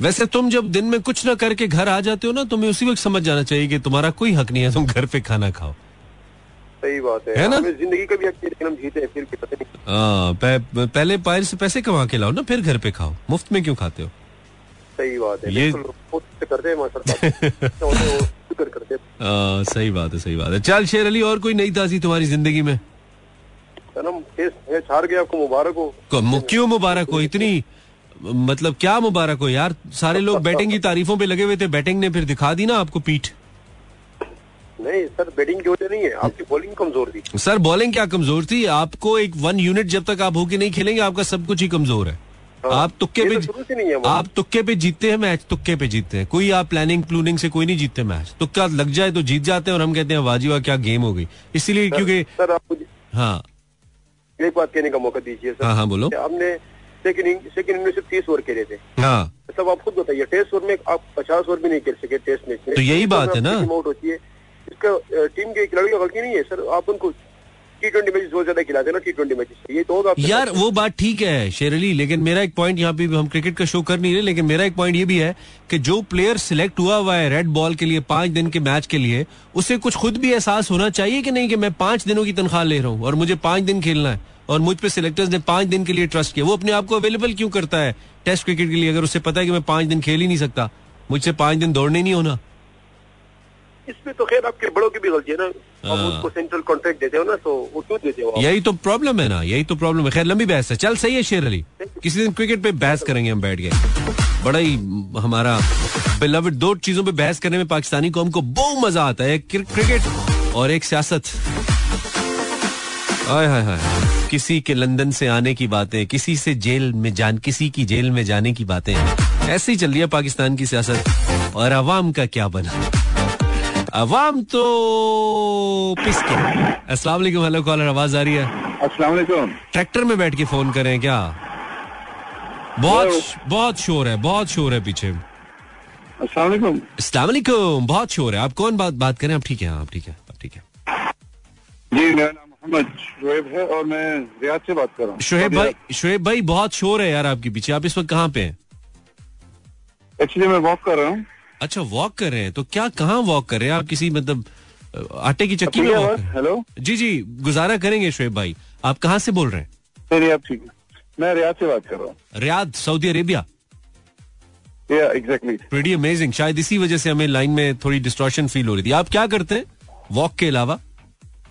वैसे तुम जब दिन में कुछ ना करके घर आ जाते हो ना तुम्हें उसी वक्त समझ जाना चाहिए कि तुम्हारा कोई हक नहीं है तुम घर पे खाना खाओ सही बात है। है ना? ज़िंदगी का भी हक है, लेकिन हम जीते फिर पता नहीं। पह- पहले पायर से पैसे कमा के लाओ ना फिर घर पे खाओ। मुफ़्त में क्यों खाते हो? सही बात है ये- करते हैं हैं सही बात है सही बात है। चल शेर अली और कोई नई ताजी तुम्हारी ज़िंदगी में? छाड़ गया आपको मुबारक हो। क्यों मुबारक हो? इतनी मतलब क्या मुबारक हो यार? सारे लोग बैटिंग की तारीफों पे लगे हुए थे बैटिंग ने फिर दिखा दी ना आपको पीठ। नहीं सर बैटिंग की वजह नहीं है। आपकी बॉलिंग कमज़ोर थी। सर बॉलिंग क्या कमज़ोर थी? आपको एक वन यूनिट जब तक आप होके नहीं खेलेंगे आपका सब कुछ ही कमज़ोर है। हाँ, आप तुक्के पे तो आप तुक्के पे जीतते हैं मैच तुक्के पे जीतते हैं। कोई आप प्लानिंग प्लूनिंग से कोई नहीं जीतते मैच। तुक्का लग जाए तो जीत जाते हैं और हम कहते हैं वाजी वाह क्या गेम हो गई। इसीलिए क्योंकि सर आप हाँ। एक बात कहने का मौका दीजिए सर। हाँ हाँ बोलो। आपने सेकंड सेकंड में सिर्फ़ तीस ओवर खेले थे। हाँ। मतलब आप खुद बताइए टेस्ट ओवर में आप पचास ओवर भी नहीं खेल सके टेस्ट मैच में। तो यही बात है ना। आउट होती है। इसका टीम के खिलाड़ी की गलती नहीं है सर आप उनको टी ट्वेंटी मैच बहुत ज़्यादा खिलाते हैं ना टी ट्वेंटी मैच ये तो होगा यार वो बात ठीक है शेर अली लेकिन मेरा एक पॉइंट यहाँ पे हम क्रिकेट का शो कर नहीं रहे लेकिन मेरा एक पॉइंट ये भी है कि जो प्लेयर सिलेक्ट हुआ हुआ है रेड बॉल के लिए पाँच दिन के मैच के लिए उसे कुछ खुद भी एहसास होना चाहिए कि नहीं कि मैं पाँच दिनों की तनख्वाह ले रहा हूँ और मुझे पाँच दिन खेलना है? और मुझ पे सिलेक्टर्स ने पाँच दिन के लिए ट्रस्ट किया। वो अपने आप को अवेलेबल क्यों करता है? टेस्ट क्रिकेट के लिए अगर उसे पता है कि मैं पाँच दिन खेल ही नहीं सकता मुझसे पाँच दिन दौड़ने नहीं होना। इसमें तो खैर आपके बड़ों की भी गलती है ना। आप हाँ। उसको सेंट्रल कॉन्ट्रैक्ट देते हो ना तो वो क्यों देते हो यही तो प्रॉब्लम है ना यही तो प्रॉब्लम है। खैर लंबी बहस है। चल सही है शेर अली। किसी दिन क्रिकेट पे बहस करेंगे हम बैठ गए बड़ा ही हमारा बेलवड दो चीज़ों पे बहस करने में पाकिस्तानी कौम को बहुत मज़ा आता है क्रिकेट और एक सियासत। हाय हाय हाय। किसी के लंदन से आने की बातें किसी से जेल में जान किसी की जेल में जाने की बातें। ऐसे ही चल रही है पाकिस्तान की सियासत और आवाम का क्या बना? अवाम तो पिसके। अस्सलाम वालेकुम हेलो कॉलर आवाज़ आ रही है? अस्सलाम वालेकुम। ट्रैक्टर में बैठ के फ़ोन करें क्या? बहुत बहुत शोर है बहुत शोर है पीछे। अस्सलाम वालेकुम। अस्सलाम वालेकुम बहुत शोर है। आप कौन बात बात करें? आप ठीक है हाँ, आप ठीक है आप ठीक है। जी मेरा नाम मोहम्मद शुएब है और मैं रियाद से बात कर रहा हूँ। शुएब भाई शुएब भाई बहुत शोर है यार आपके पीछे। आप इस वक्त कहाँ पे हैं? एक्चुअली मैं वॉक कर रहा हूँ। अच्छा वॉक कर रहे हैं तो क्या कहाँ वॉक कर रहे हैं? आप किसी मतलब आटे की चक्की में वॉक हेलो जी जी गुजारा करेंगे शुएब भाई। आप कहाँ से बोल रहे हैं? ठीक है। मैं रियाद से बात कर रहा हूँ। Riyadh Saudi Arabia? Pretty amazing शायद इसी वजह से हमें लाइन में थोड़ी डिस्ट्रॉशन फील हो रही थी। आप क्या करते हैं? वॉक के अलावा?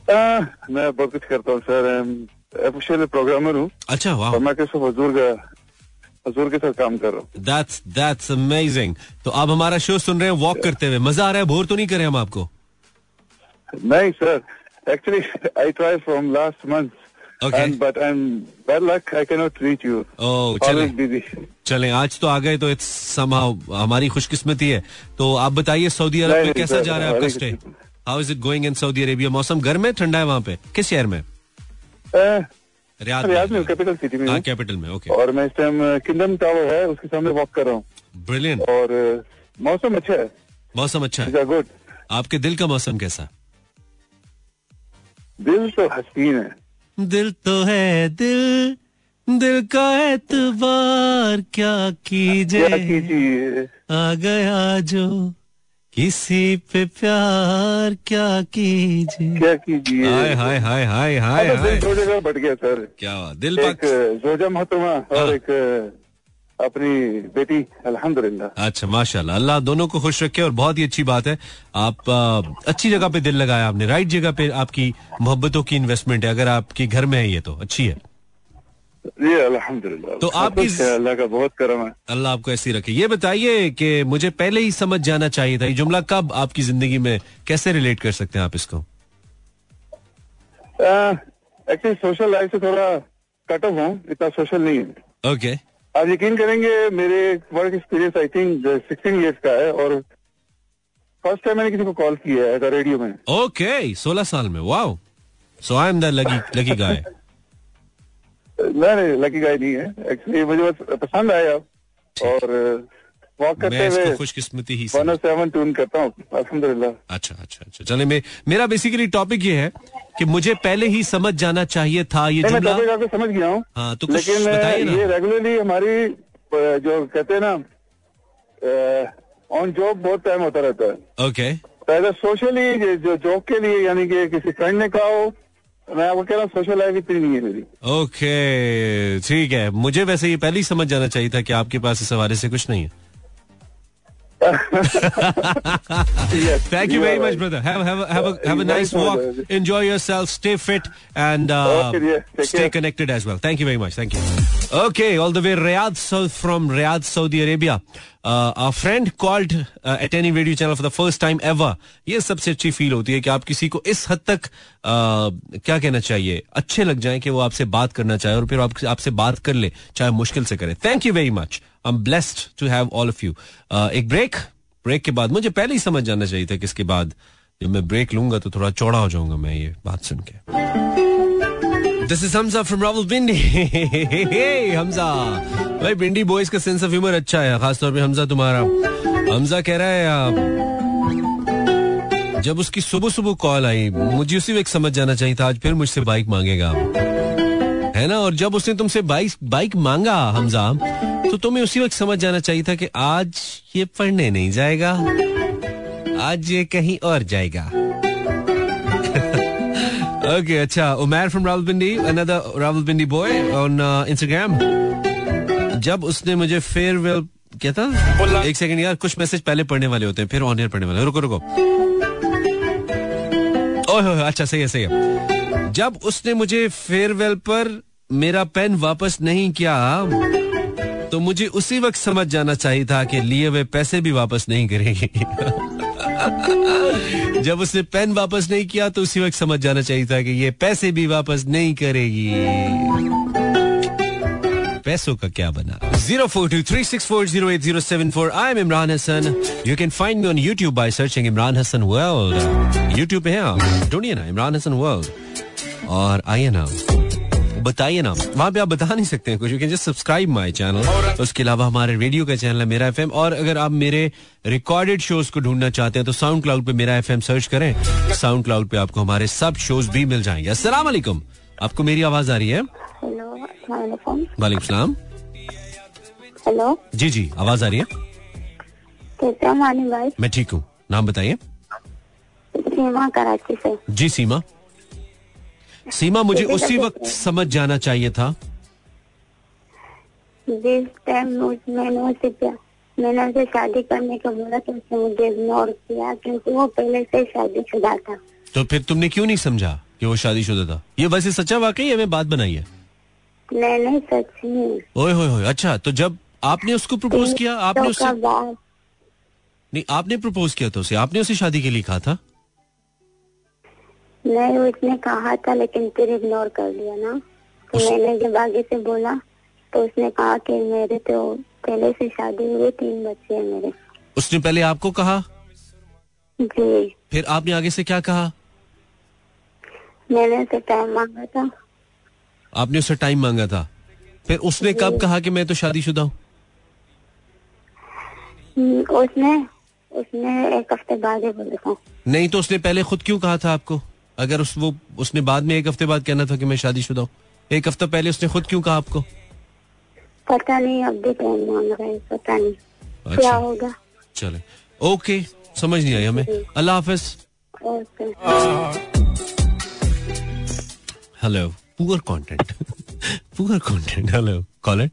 मैं बहुत कुछ करता हूँ सर प्रोग्रामर हूँ। अच्छा वाह मैं किसी हजूर का हजूर के साथ काम कर रहा हूँ। दैट्स दैट्स अमेजिंग तो आप हमारा शो सुन रहे हैं वॉक करते हुए। मज़ा आ रहा है बोर तो नहीं करें हम आपको? नहीं sir actually I try from last month Okay. and but I'm bad luck. I cannot reach you. Oh, चले. चलें आज तो आ गए तो इट्स somehow हमारी खुशकिस्मती है तो आप बताइए सऊदी अरब में कैसा जा रहा है आपका stay how is it going in Saudi Arabia मौसम गर्म है ठंडा है वहाँ पे? किस शहर में? Uh, रियाद रियाद में कैपिटल सिटी में हाँ कैपिटल में ओके और मैं इस टाइम किंगडम टावर है उसके सामने वॉक कर रहा हूँ। ब्रिलियंट और uh, मौसम अच्छा है। मौसम अच्छा है। गुड आपके दिल का मौसम कैसा? दिल तो हसीन है। दिल तो है दिल दिल का एतबार क्या कीजिए? आ गया जो किसी पे प्यार क्या कीजिए? क्या कीजिए? हाय हाय हाय हाय हाय हाय दिल दो जगह बढ़ गया सर। क्या दिल एक जोजा मोहतरमा हाँ। और एक uh, अपनी बेटी अल्हम्दुलिल्लाह। अच्छा माशाल्लाह अल्लाह दोनों को खुश रखे और बहुत ही अच्छी बात है। आप आ, अच्छी जगह पे दिल लगाया आपने राइट जगह पे आपकी मोहब्बतों की इन्वेस्टमेंट है अगर आपके घर में है ये तो अच्छी है। ये अल्हम्दुलिल्लाह। तो आपकी- अल्लाह का बहुत करम है। अल्लाह आपको ऐसी रखे। ये बताइए कि मुझे पहले ही समझ जाना चाहिए था ये जुमला कब आपकी ज़िंदगी में कैसे रिलेट कर सकते हैं आप इसको? एक्चुअली सोशल लाइफ से थोड़ा कट ऑफ़ हूँ इतना सोशल नहीं है। ओके आप यकीन करेंगे मेरे work experience I think sixteen years का है और फ़र्स्ट टाइम मैंने किसी को कॉल किया है रेडियो में। ओके सोलह साल में। Wow so I am the lucky lucky guy नहीं नहीं लकी गाय नहीं है. एक्चुअली मुझे बस पसंद आया। और वॉक करते हुए खुशकिस्मती ही वन सेवन ट्यून करता हूँ। अल्हम्दुलिल्लाह। अच्छा अच्छा अच्छा। चले मैं मेरा बेसिकली टॉपिक ये है कि मुझे पहले ही समझ जाना चाहिए था ये मैं आपको समझ गया हूँ। हाँ, तो कुछ लेकिन ना। ये रेगुलरली हमारी जो कहते हैं ना ऑन जॉब बहुत टाइम होता रहता है। ओके पहले सोशली जो जॉब के लिए यानी कि किसी फ्रेंड ने कहा हो मैं आपको कह रहा हूँ सोशल लाइफ इतनी नहीं है मेरी। ओके ठीक है। मुझे वैसे ये पहले ही समझ जाना चाहिए था कि आपके पास इस हवाले से कुछ नहीं है। Yes, Thank you you very much, right. brother. Have have a, have a, have a Very nice walk. Enjoy yourself. Stay fit and uh, Okay, dear. Stay care. connected as well. Thank you very much. Thank you. Okay, all the way Riyadh, South from Riyadh, Saudi Arabia. Uh, our friend called uh, at any radio channel for the first time ever. ये सबसे अच्छी feel होती है कि आप किसी को इस हद तक uh, क्या कहना चाहिए अच्छे लग जाए कि वो आपसे बात करना चाहे और फिर आप, आपसे बात कर ले चाहे मुश्किल से करे thank you very much blessed to have all of you एक ब्रेक ब्रेक के बाद मुझे पहले ही समझ जाना चाहिए था कि इसके बाद जब मैं ब्रेक लूँगा तो थोड़ा चौड़ा हो जाऊँगा मैं ये बात सुन के। This is Hamza from Rawalpindi Hamza भाई बिंडी बॉयज़ का सेंस ऑफ़ ह्यूमर अच्छा है खासतौर पे हमजा तुम्हारा। हमजा कह रहा है आ, जब उसकी सुबह सुबह कॉल आई मुझे उसी वक्त समझ जाना चाहिए था आज फिर मुझसे बाइक मांगेगा। है ना? और जब उसने तुमसे बाइक बाइक मांगा हमजा तो तुम्हें उसी वक्त समझ जाना चाहिए था कि आज ये पढ़ने नहीं जाएगा। आज ये कहीं और जाएगा। ओके अच्छा Umair from Rawalpindi another Rawalpindi boy on Instagram जब उसने मुझे फेयरवेल क्या था एक सेकंड यार कुछ मैसेज पहले पढ़ने वाले होते हैं फिर ऑन एयर पढ़ने वाले। रुको रुको। ओह, अच्छा सही है सही है। जब उसने मुझे फेयरवेल पर मेरा पेन वापस नहीं किया तो मुझे उसी वक्त समझ जाना चाहिए था कि लिए हुए पैसे भी वापस नहीं करेगी। जब उसने पेन वापस नहीं किया तो उसी वक्त समझ जाना चाहिए था कि ये पैसे भी वापस नहीं करेगी। पैसों का क्या बना? Zero four two three six four zero eight zero seven four. I am Imran Hasan you can find me on YouTube by searching Imran Hasan world YouTube पे है आप? ढूंढिए ना इमरान हसन वर्ल्ड और आइए ना। बताइए ना। वहाँ पे आप बता नहीं सकते हैं कुछ you can just subscribe my channel उसके अलावा हमारे रेडियो का चैनल है मेरा एफएम और अगर आप मेरे रिकॉर्डेड शोज़ को ढूंढना चाहते हैं तो साउंड क्लाउड पे मेरा एफएम सर्च करें। साउंड क्लाउड पे आपको हमारे सब शोज़ भी मिल जाएँगे। अस्सलाम वालेकुम। आपको मेरी आवाज़ आ रही है? हेलो वालेकुम। सलाम। हेलो। जी जी आवाज़ आ रही है? भाई? मैं ठीक हूँ। नाम बताइए। सीमा कराची से। जी सीमा। सीमा मुझे उसी वक्त समझ जाना चाहिए था। जिस टाइम मैंने उसे प्या- मैंने उसे शादी करने को बोला तो उसने मुझे इग्नोर किया क्योंकि वो पहले से शादी शुदा था। तो फिर तुमने क्यों नहीं समझा कि वो शादीशुदा था? ये वैसे सच्चा वाकई है मैं बात बनाई है। नहीं नहीं सच नहीं। ओए होए होए अच्छा तो जब आपने उसको प्रपोज किया आपने तो उससे नहीं आपने प्रपोज किया था उसे आपने उसे शादी के लिए कहा था? नहीं उसने कहा था लेकिन फिर इग्नोर कर दिया ना। तो उस- मैंने जब आगे से बोला तो उसने कहा कि मेरे तो पहले से शादी हुई तीन बच्चे हैं मेरे। उसने पहले आपको कहा? जी। फिर आपने आगे से क्या कहा? मैंने उसे टाइम मांगा था। आपने उससे टाइम मांगा था। फिर उसने कब कहा कि मैं तो शादीशुदा हूँ? हम्म, उसने उसने एक हफ़्ते बाद ही बोला था। नहीं तो उसने पहले खुद क्यों कहा था आपको? अगर उस वो उसने बाद में एक हफ़्ते बाद कहना था कि मैं शादीशुदा हूँ। एक हफ़्ता पहले उसने खुद क्यों कहा आपको? पता नहीं अब भी है पता नहीं। क्या अच्छा। होगा? चले। ओके समझ नहीं आई हमें। अल्लाह हाफिज। Okay. Hello poor content. Poor content hello caller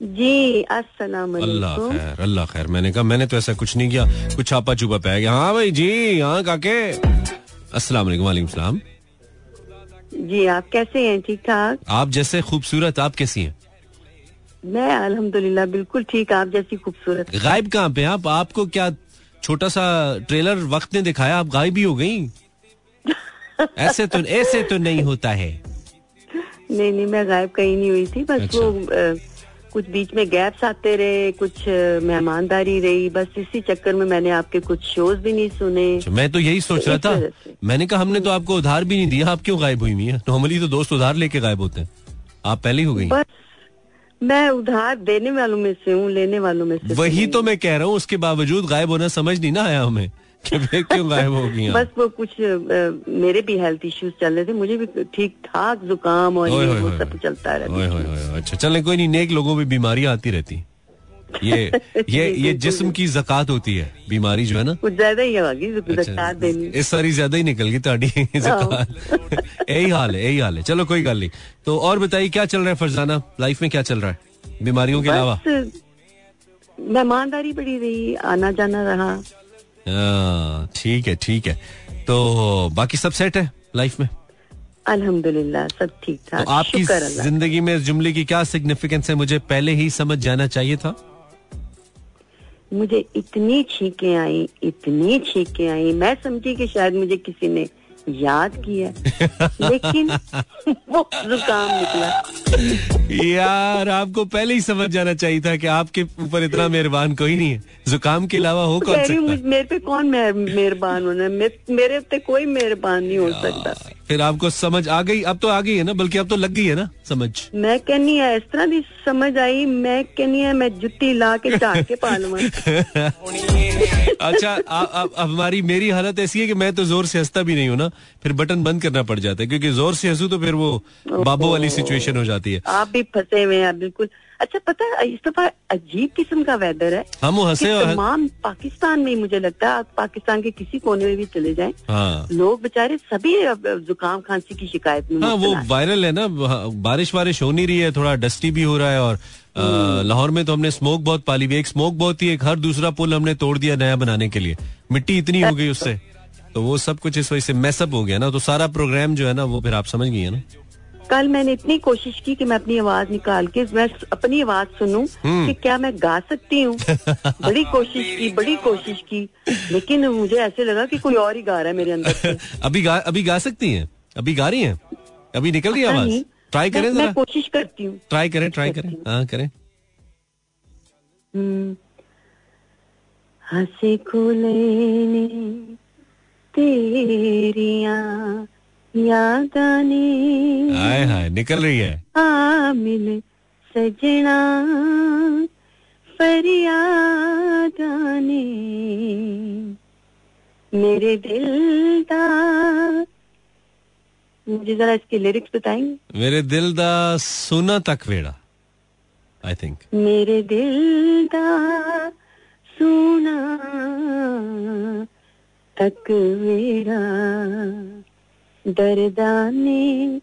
जी अस्सलाम अल्लाह खैर अल्लाह खैर। मैंने कहा मैंने तो ऐसा कुछ नहीं किया। कुछ छापा चुपा पे गया। हाँ भाई जी हाँ काके। अस्सलाम वालेकुम सलाम। जी आप कैसे हैं? ठीक ठाक? आप जैसे खूबसूरत आप कैसी हैं? मैं अल्हम्दुलिल्लाह बिल्कुल ठीक आप जैसी खूबसूरत। गायब कहाँ पे हैं आप? आपको क्या छोटा सा ट्रेलर वक्त ने दिखाया? आप गायब ही हो गई। ऐसे तो ऐसे तो नहीं होता है। नहीं नहीं मैं गायब कहीं नहीं हुई थी बस अच्छा। वो कुछ बीच में गैप्स आते रहे कुछ मेहमानदारी रही। बस इसी चक्कर में मैंने आपके कुछ शोज़ भी नहीं सुने। अच्छा, मैं तो यही सोच रहा था। मैंने कहा हमने तो आपको उधार भी नहीं दिया। आप क्यों गायब हुई हुई हैं? नॉर्मली तो दोस्त उधार लेके गायब होते हैं। आप पहले ही हो गई बस मैं उधार देने वालों में से हूँ लेने वालों में से वही तो मैं कह रहा हूँ उसके बावजूद गायब होना समझ नहीं ना आया हमें। क्यों गायब हो गई बस वो कुछ मेरे भी हेल्थ इश्यूज़ चल रहे थे मुझे भी ठीक ठाक जुकाम और ये वो सब चलता रहता अच्छा चले कोई नहीं नेक लोगों में बीमारियाँ आती रहती। ये ये ये जिस्म की जक़ात होती है बीमारी जो है ना। कुछ ज़्यादा ही होगी अच्छा, इस सारी ज़्यादा ही निकल गई ताड़ी जक़ात। यही हाल है यही हाल है। चलो कोई गल नहीं। तो और बताइए क्या चल रहा है फरजाना? लाइफ में क्या चल रहा है? बीमारियों के अलावा? मेहमानदारी बड़ी रही आना जाना रहा। हाँ, ठीक है ठीक है। तो बाकी सब सेट है लाइफ में? अल्हम्दुलिल्लाह सब ठीक तो ठाक आपकी शुक्र ज़िंदगी में इस जुमले की क्या सिग्निफिकेंस है? मुझे पहले ही समझ जाना चाहिए था। मुझे इतनी छीकें आई इतनी छीकें आई। मैं समझी कि शायद मुझे किसी ने याद किया। लेकिन वो जुकाम निकला। यार आपको पहले ही समझ जाना चाहिए था कि आपके ऊपर इतना मेहरबान कोई नहीं है। जुकाम के अलावा हो कौन रही हूँ सकता मेरे पे कौन मेहरबान होना है? मेरे पे कोई मेहरबान नहीं हो सकता। फिर आपको समझ आ गई अब तो आ गई है ना बल्कि अब तो लग गई है ना समझ। मैं कहनी है इस तरह की समझ आई मैं कहनी है मैं जुत्ती ला के चाट के पा अच्छा आ, आ, अब हमारी मेरी हालत ऐसी है कि मैं तो ज़ोर से हंसता भी नहीं हूँ ना। फिर बटन बंद करना पड़ जाता है क्योंकि ज़ोर से हंसू तो फिर वो बाबू वाली सिचुएशन हो जाती है। आप भी फंसे हुए हैं बिल्कुल। अच्छा पता है इस दफ़ा अजीब किस्म का वेदर है। हम हंसे तमाम पाकिस्तान में मुझे लगता है आप पाकिस्तान के किसी कोने में भी चले जाएँ। हाँ। लोग बेचारे सभी जुकाम खांसी की शिकायत में हाँ वो वायरल है ना हाँ, बारिश वारिश हो नहीं रही है थोड़ा डस्टी भी हो रहा है और लाहौर में तो हमने स्मोक बहुत पाली हुई एक स्मोक बहुत ही एक हर दूसरा पुल हमने तोड़ दिया नया बनाने के लिए। मिट्टी इतनी हो गई उससे। तो वो सब कुछ इस वजह से मैसअप हो गया ना तो सारा प्रोग्राम जो है ना वो फिर आप समझ गई है ना? कल मैंने इतनी कोशिश की कि मैं अपनी आवाज़ निकाल के मैं अपनी आवाज़ सुनूं हम्म। कि क्या मैं गा सकती हूँ। बड़ी कोशिश की बड़ी कोशिश की लेकिन मुझे ऐसे लगा कि कोई और ही गा रहा है मेरे अंदर से। अभी गा अभी गा सकती हैं? अभी गा रही हैं? अभी निकल रही है आवाज़? ट्राई करें मैं, कोशिश करती हूँ। ट्राई करें ट्राई करें। हाँ करें। हम्म। हंसे खुले तेरिया याद आने हाय हाय निकल रही है। आ मिल सजना फरियाद आने मेरे दिल दा मुझे जरा इसके लिरिक्स बताएँगे? मेरे दिल दा सोना तक वेड़ा आई थिंक मेरे दिल दा सुना तक वेरा दर्दा ने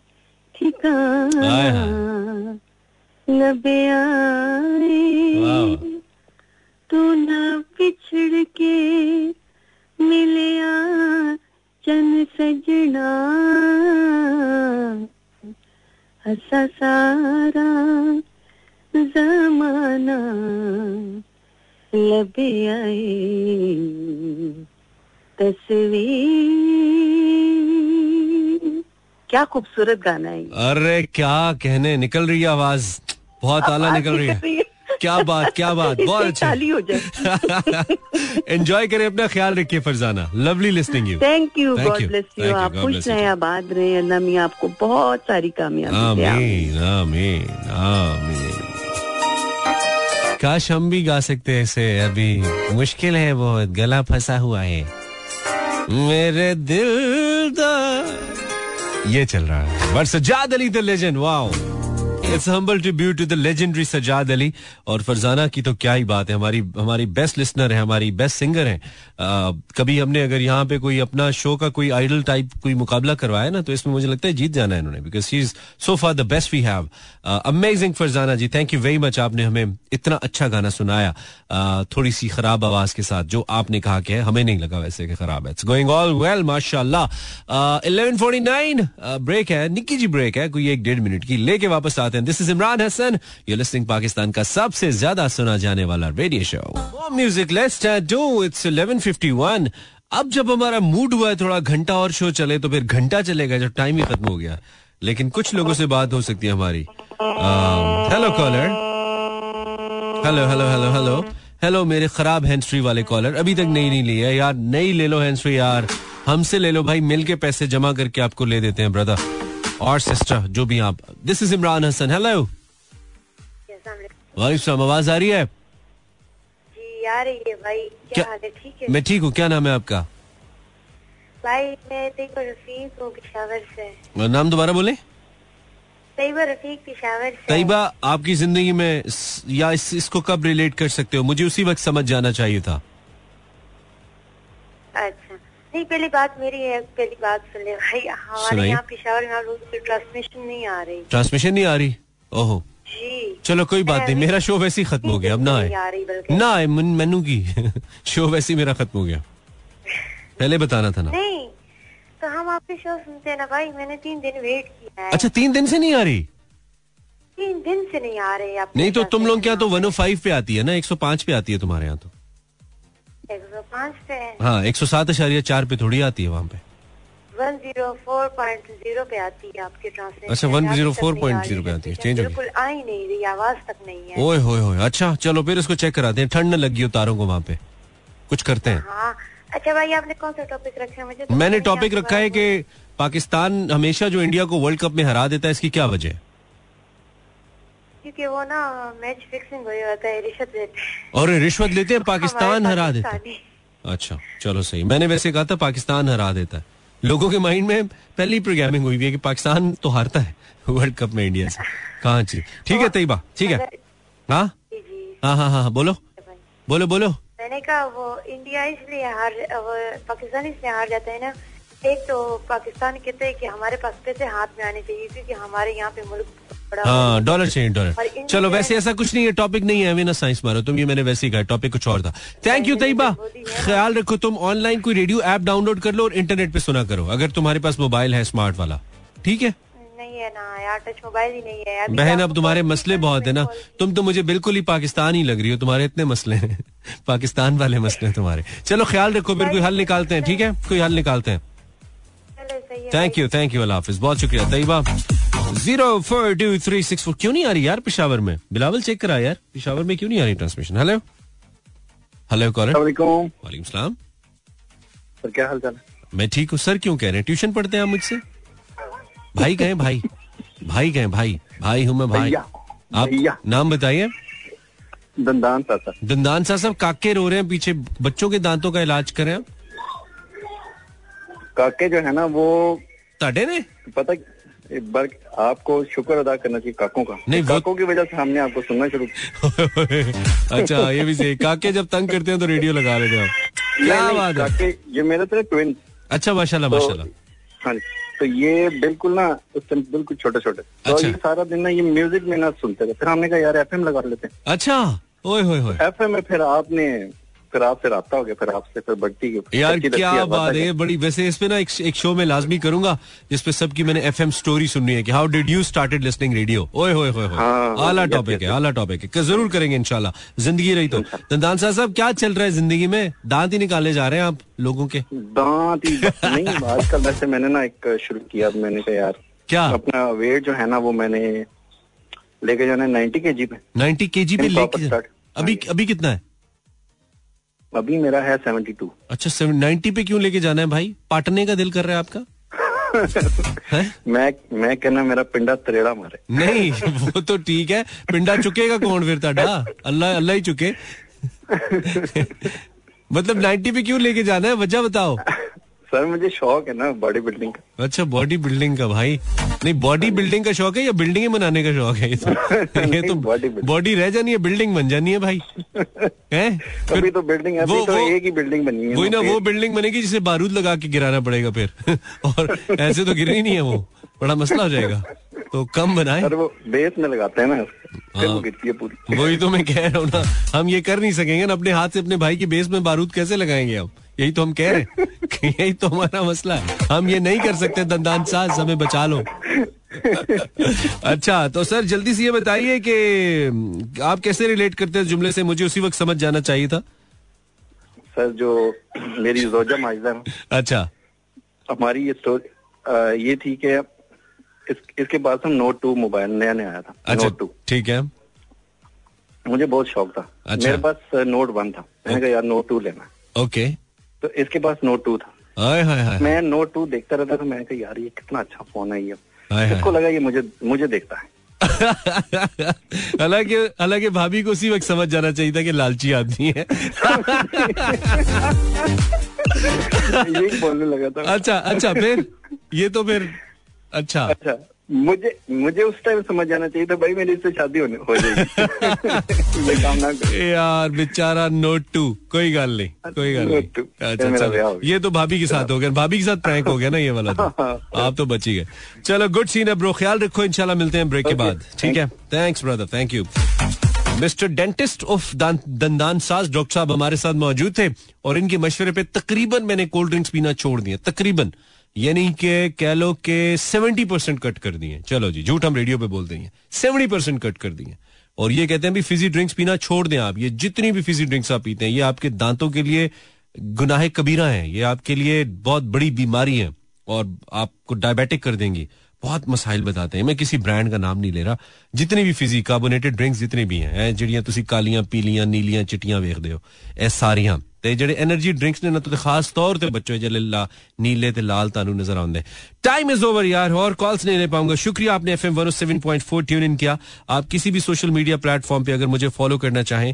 ठिकाना लबिया वाह। तू ना पिछड़ के मिलिया सजन सजना। हसा सारा जमाना लबे आए। तस्वीर। क्या खूबसूरत गाना है अरे क्या कहने निकल रही है आवाज़। बहुत आला निकल रही है। क्या बात क्या बात बहुत अच्छा। हो जाए एंजॉय करें अपना ख्याल रखिए Farzana. Lovely listening you thank you God bless you आप खुश रहें. आबाद रहें। अल्लाह मियाँ आपको बहुत सारी कामयाबी दे। आमीन। आमीन आमीन। काश हम भी गा सकते ऐसे। अभी मुश्किल है बहुत गला फंसा हुआ है। मेरे दिल दा ये चल रहा है। But Sajjad Ali the legend wow. It's humble tribute to the legendary Sajjad Ali और फरजाना की तो क्या ही बात है। हमारी हमारी बेस्ट लिसनर है हमारी बेस्ट सिंगर है। आ, कभी हमने अगर यहाँ पे कोई अपना शो का कोई आइडल टाइप कोई मुकाबला करवाया ना तो इसमें मुझे लगता है जीत जाना है इन्होंने because she is so far the best we have amazing Farzana ji thank you very much आपने हमें इतना अच्छा गाना सुनाया। आ, थोड़ी सी खराब आवाज़ के साथ जो आपने कहा कि है हमें नहीं लगा वैसे कि खराब है। इट्स गोइंग ऑल वेल माशाल्लाह। इलेवन फोर्टी नाइन ब्रेक है निक्की जी ब्रेक है कोई एक डेढ़ मिनट की लेके वापस आते हैं this is Imran Hasan you listening Pakistan का सबसे ज़्यादा सुना जाने वाला radio show music let's do it's 11:51 अब जब हमारा मूड हुआ है थोड़ा घंटा और शो चले तो फिर घंटा चलेगा जब टाइम ही खत्म हो गया लेकिन कुछ लोगों से बात हो सकती है हमारी hello caller hello hello hello hello hello मेरे खराब हैंड फ्री वाले कॉलर अभी तक नहीं ली है यार नहीं ले लो हैंड फ्री यार हमसे ले लो भाई मिल के पैसे जमा करके आपको ले देते हैं ब्रदर और सिस्टर जो भी आप this is Imran Hasan hello वालेकुम आवाज़ आ रही है? जी आ रही है भाई। क्या- क्या है? ठीक है? मैं ठीक हूँ। क्या नाम है आपका? भाई मैं तैयबा रफीक हूँ पिशावर से। नाम दोबारा बोले। तैयबा रफीक पिशावर से। तैयबा आपकी ज़िंदगी में या इस, इसको कब रिलेट कर सकते हो? मुझे उसी वक्त समझ जाना चाहिए था। अच्छा। नहीं पहली बात मेरी है पहली बात सुन ले भाई हमारे यहाँ पिशावर में ट्रांसमिशन नहीं आ रही। ट्रांसमिशन नहीं आ रही? ओहो। जी। चलो कोई बात नहीं मेरा शो वैसे ही खत्म हो गया अब ना आ आए। रही ना आए मन- मैनू की शो वैसे ही मेरा खत्म हो गया। पहले बताना था ना। नहीं तो हम आपके शो सुनते हैं ना भाई मैंने तीन दिन वेट किया है। अच्छा तीन दिन से नहीं आ रही? तीन दिन से नहीं आ रही आप नहीं तो तुम लोग क्या तो वन ओ फाइव पे आती है ना एक सौ पाँच पे आती है तुम्हारे यहाँ तो? एक सौ पाँच पे है। हाँ एक सौ सात अशारिया चार पे थोड़ी आती है वहाँ पे। One zero four point zero पे आती है आपकी ट्रांसलेशन। अच्छा, 104.0 पे आती है, गई। बिल्कुल आ ही नहीं रही आवाज़ तक नहीं है। ओए होए होए अच्छा चलो फिर इसको चेक कराते हैं। ठंड न लगी हो तारों को वहाँ पे। कुछ करते हैं। हाँ अच्छा भाई आपने कौन सा टॉपिक रखा है? मुझे तो मैंने टॉपिक रखा है कि पाकिस्तान हमेशा जो इंडिया को वर्ल्ड कप में हरा देता है इसकी क्या वजह है? क्योंकि वो ना मैच फिक्सिंग हो जाता है रिश्वत लेते हैं। और रिश्वत लेते हैं पाकिस्तान हरा देता है। अच्छा चलो सही। मैंने वैसे कहा था पाकिस्तान हरा देता है। लोगों के माइंड में पहली प्रोग्रामिंग हुई है कि पाकिस्तान तो हारता है वर्ल्ड कप में इंडिया से। कहाँ चीज़ ठीक है तैयबा ठीक है। हाँ? जी हाँ हाँ हाँ बोलो। बोलो बोलो। मैंने कहा वो इंडिया इसलिए हार वो पाकिस्तान इसलिए हार जाता है ना। एक तो पाकिस्तान कहते हैं कि हमारे पास पैसे हाथ में आने चाहिए क्योंकि हमारे यहाँ पे मुल्क हाँ डॉलर चाहिए डॉलर चलो वैसे ऐसा कुछ नहीं है टॉपिक नहीं है ना साइंस मारो। तुम ये मैंने वैसे ही कहा टॉपिक कुछ और था। थैंक यू तैयबा ख्याल रखो तुम ऑनलाइन कोई रेडियो ऐप डाउनलोड कर लो और इंटरनेट पे सुना करो अगर तुम्हारे पास मोबाइल है स्मार्ट वाला। ठीक है? नहीं है ना यार टच मोबाइल ही नहीं है बहन तो अब तुम्हारे मसले बहुत है ना। तुम तो मुझे बिल्कुल ही पाकिस्तान ही लग रही हो तुम्हारे इतने मसले हैं। पाकिस्तान वाले मसले हैं तुम्हारे। चलो ख्याल रखो फिर कोई हल निकालते हैं ठीक है? कोई हल निकालते हैं। है थैंक यू थैंक यू अल्लाह हाफिज। बहुत शुक्रिया Tayyaba. Zero four two three six four क्यों नहीं आ रही? यार पिशावर में। बिलावल चेक करा यार। पिशावर में क्यों नहीं आ रही ट्रांसमिशन हेलो हेलो कॉलर वालेकुम सलाम। सर क्या हाल चाल है? मैं ठीक हूँ। सर क्यों कह रहे हैं? ट्यूशन पढ़ते हैं आप मुझसे? भाई कहें भाई। भाई कहें भाई। भाई हूँ मैं भाई। आप नाम बताइए। दंदान सा दंदान साहब सब काके रो रहे हैं पीछे बच्चों के दांतों का इलाज करें आप काके जो है ना वो ताडे ने? पता बार आपको शुक्र अदा करना चाहिए काकों का। नहीं, काकों की वजह से हमने आपको सुनना शुरू किया। अच्छा ये भी सही। काके जब तंग करते हैं तो रेडियो लगा लेते हैं क्या बात है? ये मेरे थे ट्विन अच्छा माशाल्लाह तो माशाल्लाह। हाँ जी। तो ये बिल्कुल ना उस टाइम बिल्कुल छोटे छोटे तो अच्छा। ये सारा दिन ना ये म्यूज़िक में ना सुनते थे फिर हमने कहा यार एफएम लगा लेते हैं। अच्छा। ओए होए होए। एफएम में फिर आपने फिर आपसे रास्ता हो गया फिर आपसे फिर बढ़ती गई। यार क्या बात है बड़ी वैसे इस पे ना एक, एक शो में लाजमी करूँगा जिसपे सबकी मैंने एफएम स्टोरी सुननी है कि how did you started listening radio ओए होए होए हाँ, आला टॉपिक है आला टॉपिक है। ज़रूर करेंगे इंशाल्लाह। ज़िंदगी रही तो। दंदान साहब साहब क्या चल रहा है ज़िंदगी में? दांत ही निकाले जा रहे हैं आप लोगों के। दांत ही नहीं आजकल वैसे मैंने ना एक शुरू किया मैंने कहा यार क्या? अपना वेट जो है ना वो मैंने लेके जाना है नाइन्टी के जी पे। 90 केजी पे In लेके अभी हाँ अभी कितना है? अभी मेरा है सेवेंटी टू। अच्छा नाइन्टी पे क्यों लेके जाना है भाई? पाटने का दिल कर रहा है आपका? मैं मैं कहना मेरा पिंडा तरेड़ा मारे। नहीं वो तो ठीक है। पिंडा चुकेगा कौन फिर ताडा? अल्लाह अल्लाह ही चुके। मतलब 90 पे क्यों लेके जाना है? वजह बताओ। सर मुझे शौक है ना बॉडी बिल्डिंग का। अच्छा बॉडी बिल्डिंग का भाई। नहीं बॉडी बिल्डिंग का शौक है या बिल्डिंग बनाने का शौक है? ये तो ये तो। बॉडी रह जानी है बिल्डिंग बन जानी है भाई। हैं? अभी तो बिल्डिंग है अभी वो- तो वो- एक ही बिल्डिंग बनी है वही ना वो बिल्डिंग बनेगी जिसे बारूद लगा के गिराना पड़ेगा फिर। और ऐसे तो गिरनी नहीं है वो। बड़ा मसला हो जाएगा। तो कम बनाए। वो बेस में लगाते हैं ना हाँ। वही तो मैं कह रहा हूँ ना हम ये कर नहीं सकेंगे ना अपने हाथ से अपने भाई की बेस में बारूद कैसे लगाएँगे हम यही तो हम कह रहे हैं यही तो हमारा मसला है। हम ये नहीं कर सकते दंदान साज हमें बचा लो। अच्छा तो सर जल्दी से ये बताइए कि आप कैसे रिलेट करते हैं जुमले से? मुझे उसी वक्त समझ जाना चाहिए था। सर जो मेरी जोजा माइजा अच्छा। हमारी ये स्टोरी ये थी कि इस, इसके पास हम नोट टू मोबाइल नया नया आया था। अच्छा नोट टू ठीक है। मुझे बहुत शौक था। अच्छा। मेरे पास नोट वन था। मैंने कहा यार नोट टू लेना। ओके। तो इसके पास नोट टू था। हाय हाय हाय मैं नोट टू देखता रहता था मैंने कहा यार ये कितना अच्छा फ़ोन है ये। इसको लगा ये मुझे मुझे देखता है। हालाँकि हालाँकि भाभी को उसी वक्त समझ जाना चाहिए था कि लालची आदमी है। यही बोलने लगा था। अच्छा अच्छा फिर? ये तो फिर अच्छा। अच्छा। मुझे मुझे उस टाइम समझ जाना चाहिए था भाई मेरी इससे शादी होने हो जाएगी। ये काम ना यार बेचारा नोट टू कोई गल नहीं कोई गल नहीं। two। अच्छा ये हो तो भाभी के साथ हो गया भाभी के साथ प्रैंक हो गया ना ये वाला तो। आप तो बची गए। चलो गुड सीन है ब्रो ख्याल रखो इंशाल्लाह मिलते हैं ब्रेक के बाद। ठीक है? Thanks brother thank you mister dentist of दंदान साज डॉक्टर साहब हमारे साथ मौजूद थे और इनके मशवरे पे तकरीबन मैंने कोल्ड ड्रिंक्स पीना छोड़ दिया तकरीबन। यानी के कह लो के सेवेंटी परसेंट कट कर दिए चलो जी, झूठ हम रेडियो पे बोल देंगे। सेवेंटी परसेंट कट कर दिए और ये कहते हैं, भी फिजी ड्रिंक्स पीना छोड़ दें आप। ये जितनी भी फिजी ड्रिंक्स आप पीते हैं, ये आपके दांतों के लिए गुनाहे कबीरा है। ये आपके लिए बहुत बड़ी बीमारी है और आपको डायबिटिक कर देंगी। बहुत मसाइल बताते हैं। मैं किसी ब्रांड का नाम नहीं ले रहा। जितनी भी फिजी कार्बोनेटेड ड्रिंक्स जितने भी हैं जिड़ियाँ तुम कालियाँ, पीलियाँ, नीलियाँ चिटियाँ वेख दे ए सारियाँ। ਤੇ एनर्जी એનર્ਜੀ ने ना तो खास तौर पर ਤੇ ਬੱਚੋ ਜਲਿਲਾ ਨੀਲੇ ਤੇ ਲਾਲ ਤਾਨੂੰ ਨਜ਼ਰ ਆਉਂਦੇ टाइम इज़ ओवर यार और कॉल्स नहीं ले पाऊँगा। शुक्रिया आपने F M one seven point four tune in किया। आप किसी भी सोशल मीडिया प्लेटफॉर्म पर अगर मुझे फॉलो करना चाहें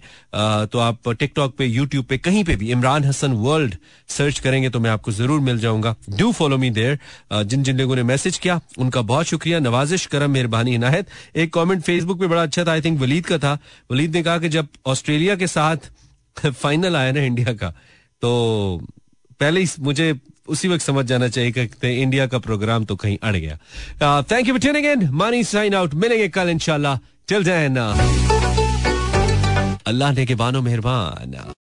तो आप टिकटॉक पे यूट्यूब पे, कहीं पे भी इमरान हसन वर्ल्ड सर्च करेंगे तो मैं आपको ज़रूर मिल जाऊँगा। डू फॉलो मी देयर जिन जिन लोगों ने मैसेज किया, उनका बहुत शुक्रिया। नवाजिश, करम, मेहरबानी नाहत एक कॉमेंट फेसबुक पर बड़ा अच्छा था आई थिंक वलीद का था। वलीद ने कहा कि जब ऑस्ट्रेलिया के साथ फाइनल आया ना इंडिया का। तो पहले ही मुझे उसी वक्त समझ जाना चाहिए कि इंडिया का प्रोग्राम तो कहीं अड़ गया। थैंक यू ट्यूनिंग इन मानी साइन आउट मिलेंगे कल इंशाल्लाह। जाए ना। अल्लाह ने के बानो मेहरबान।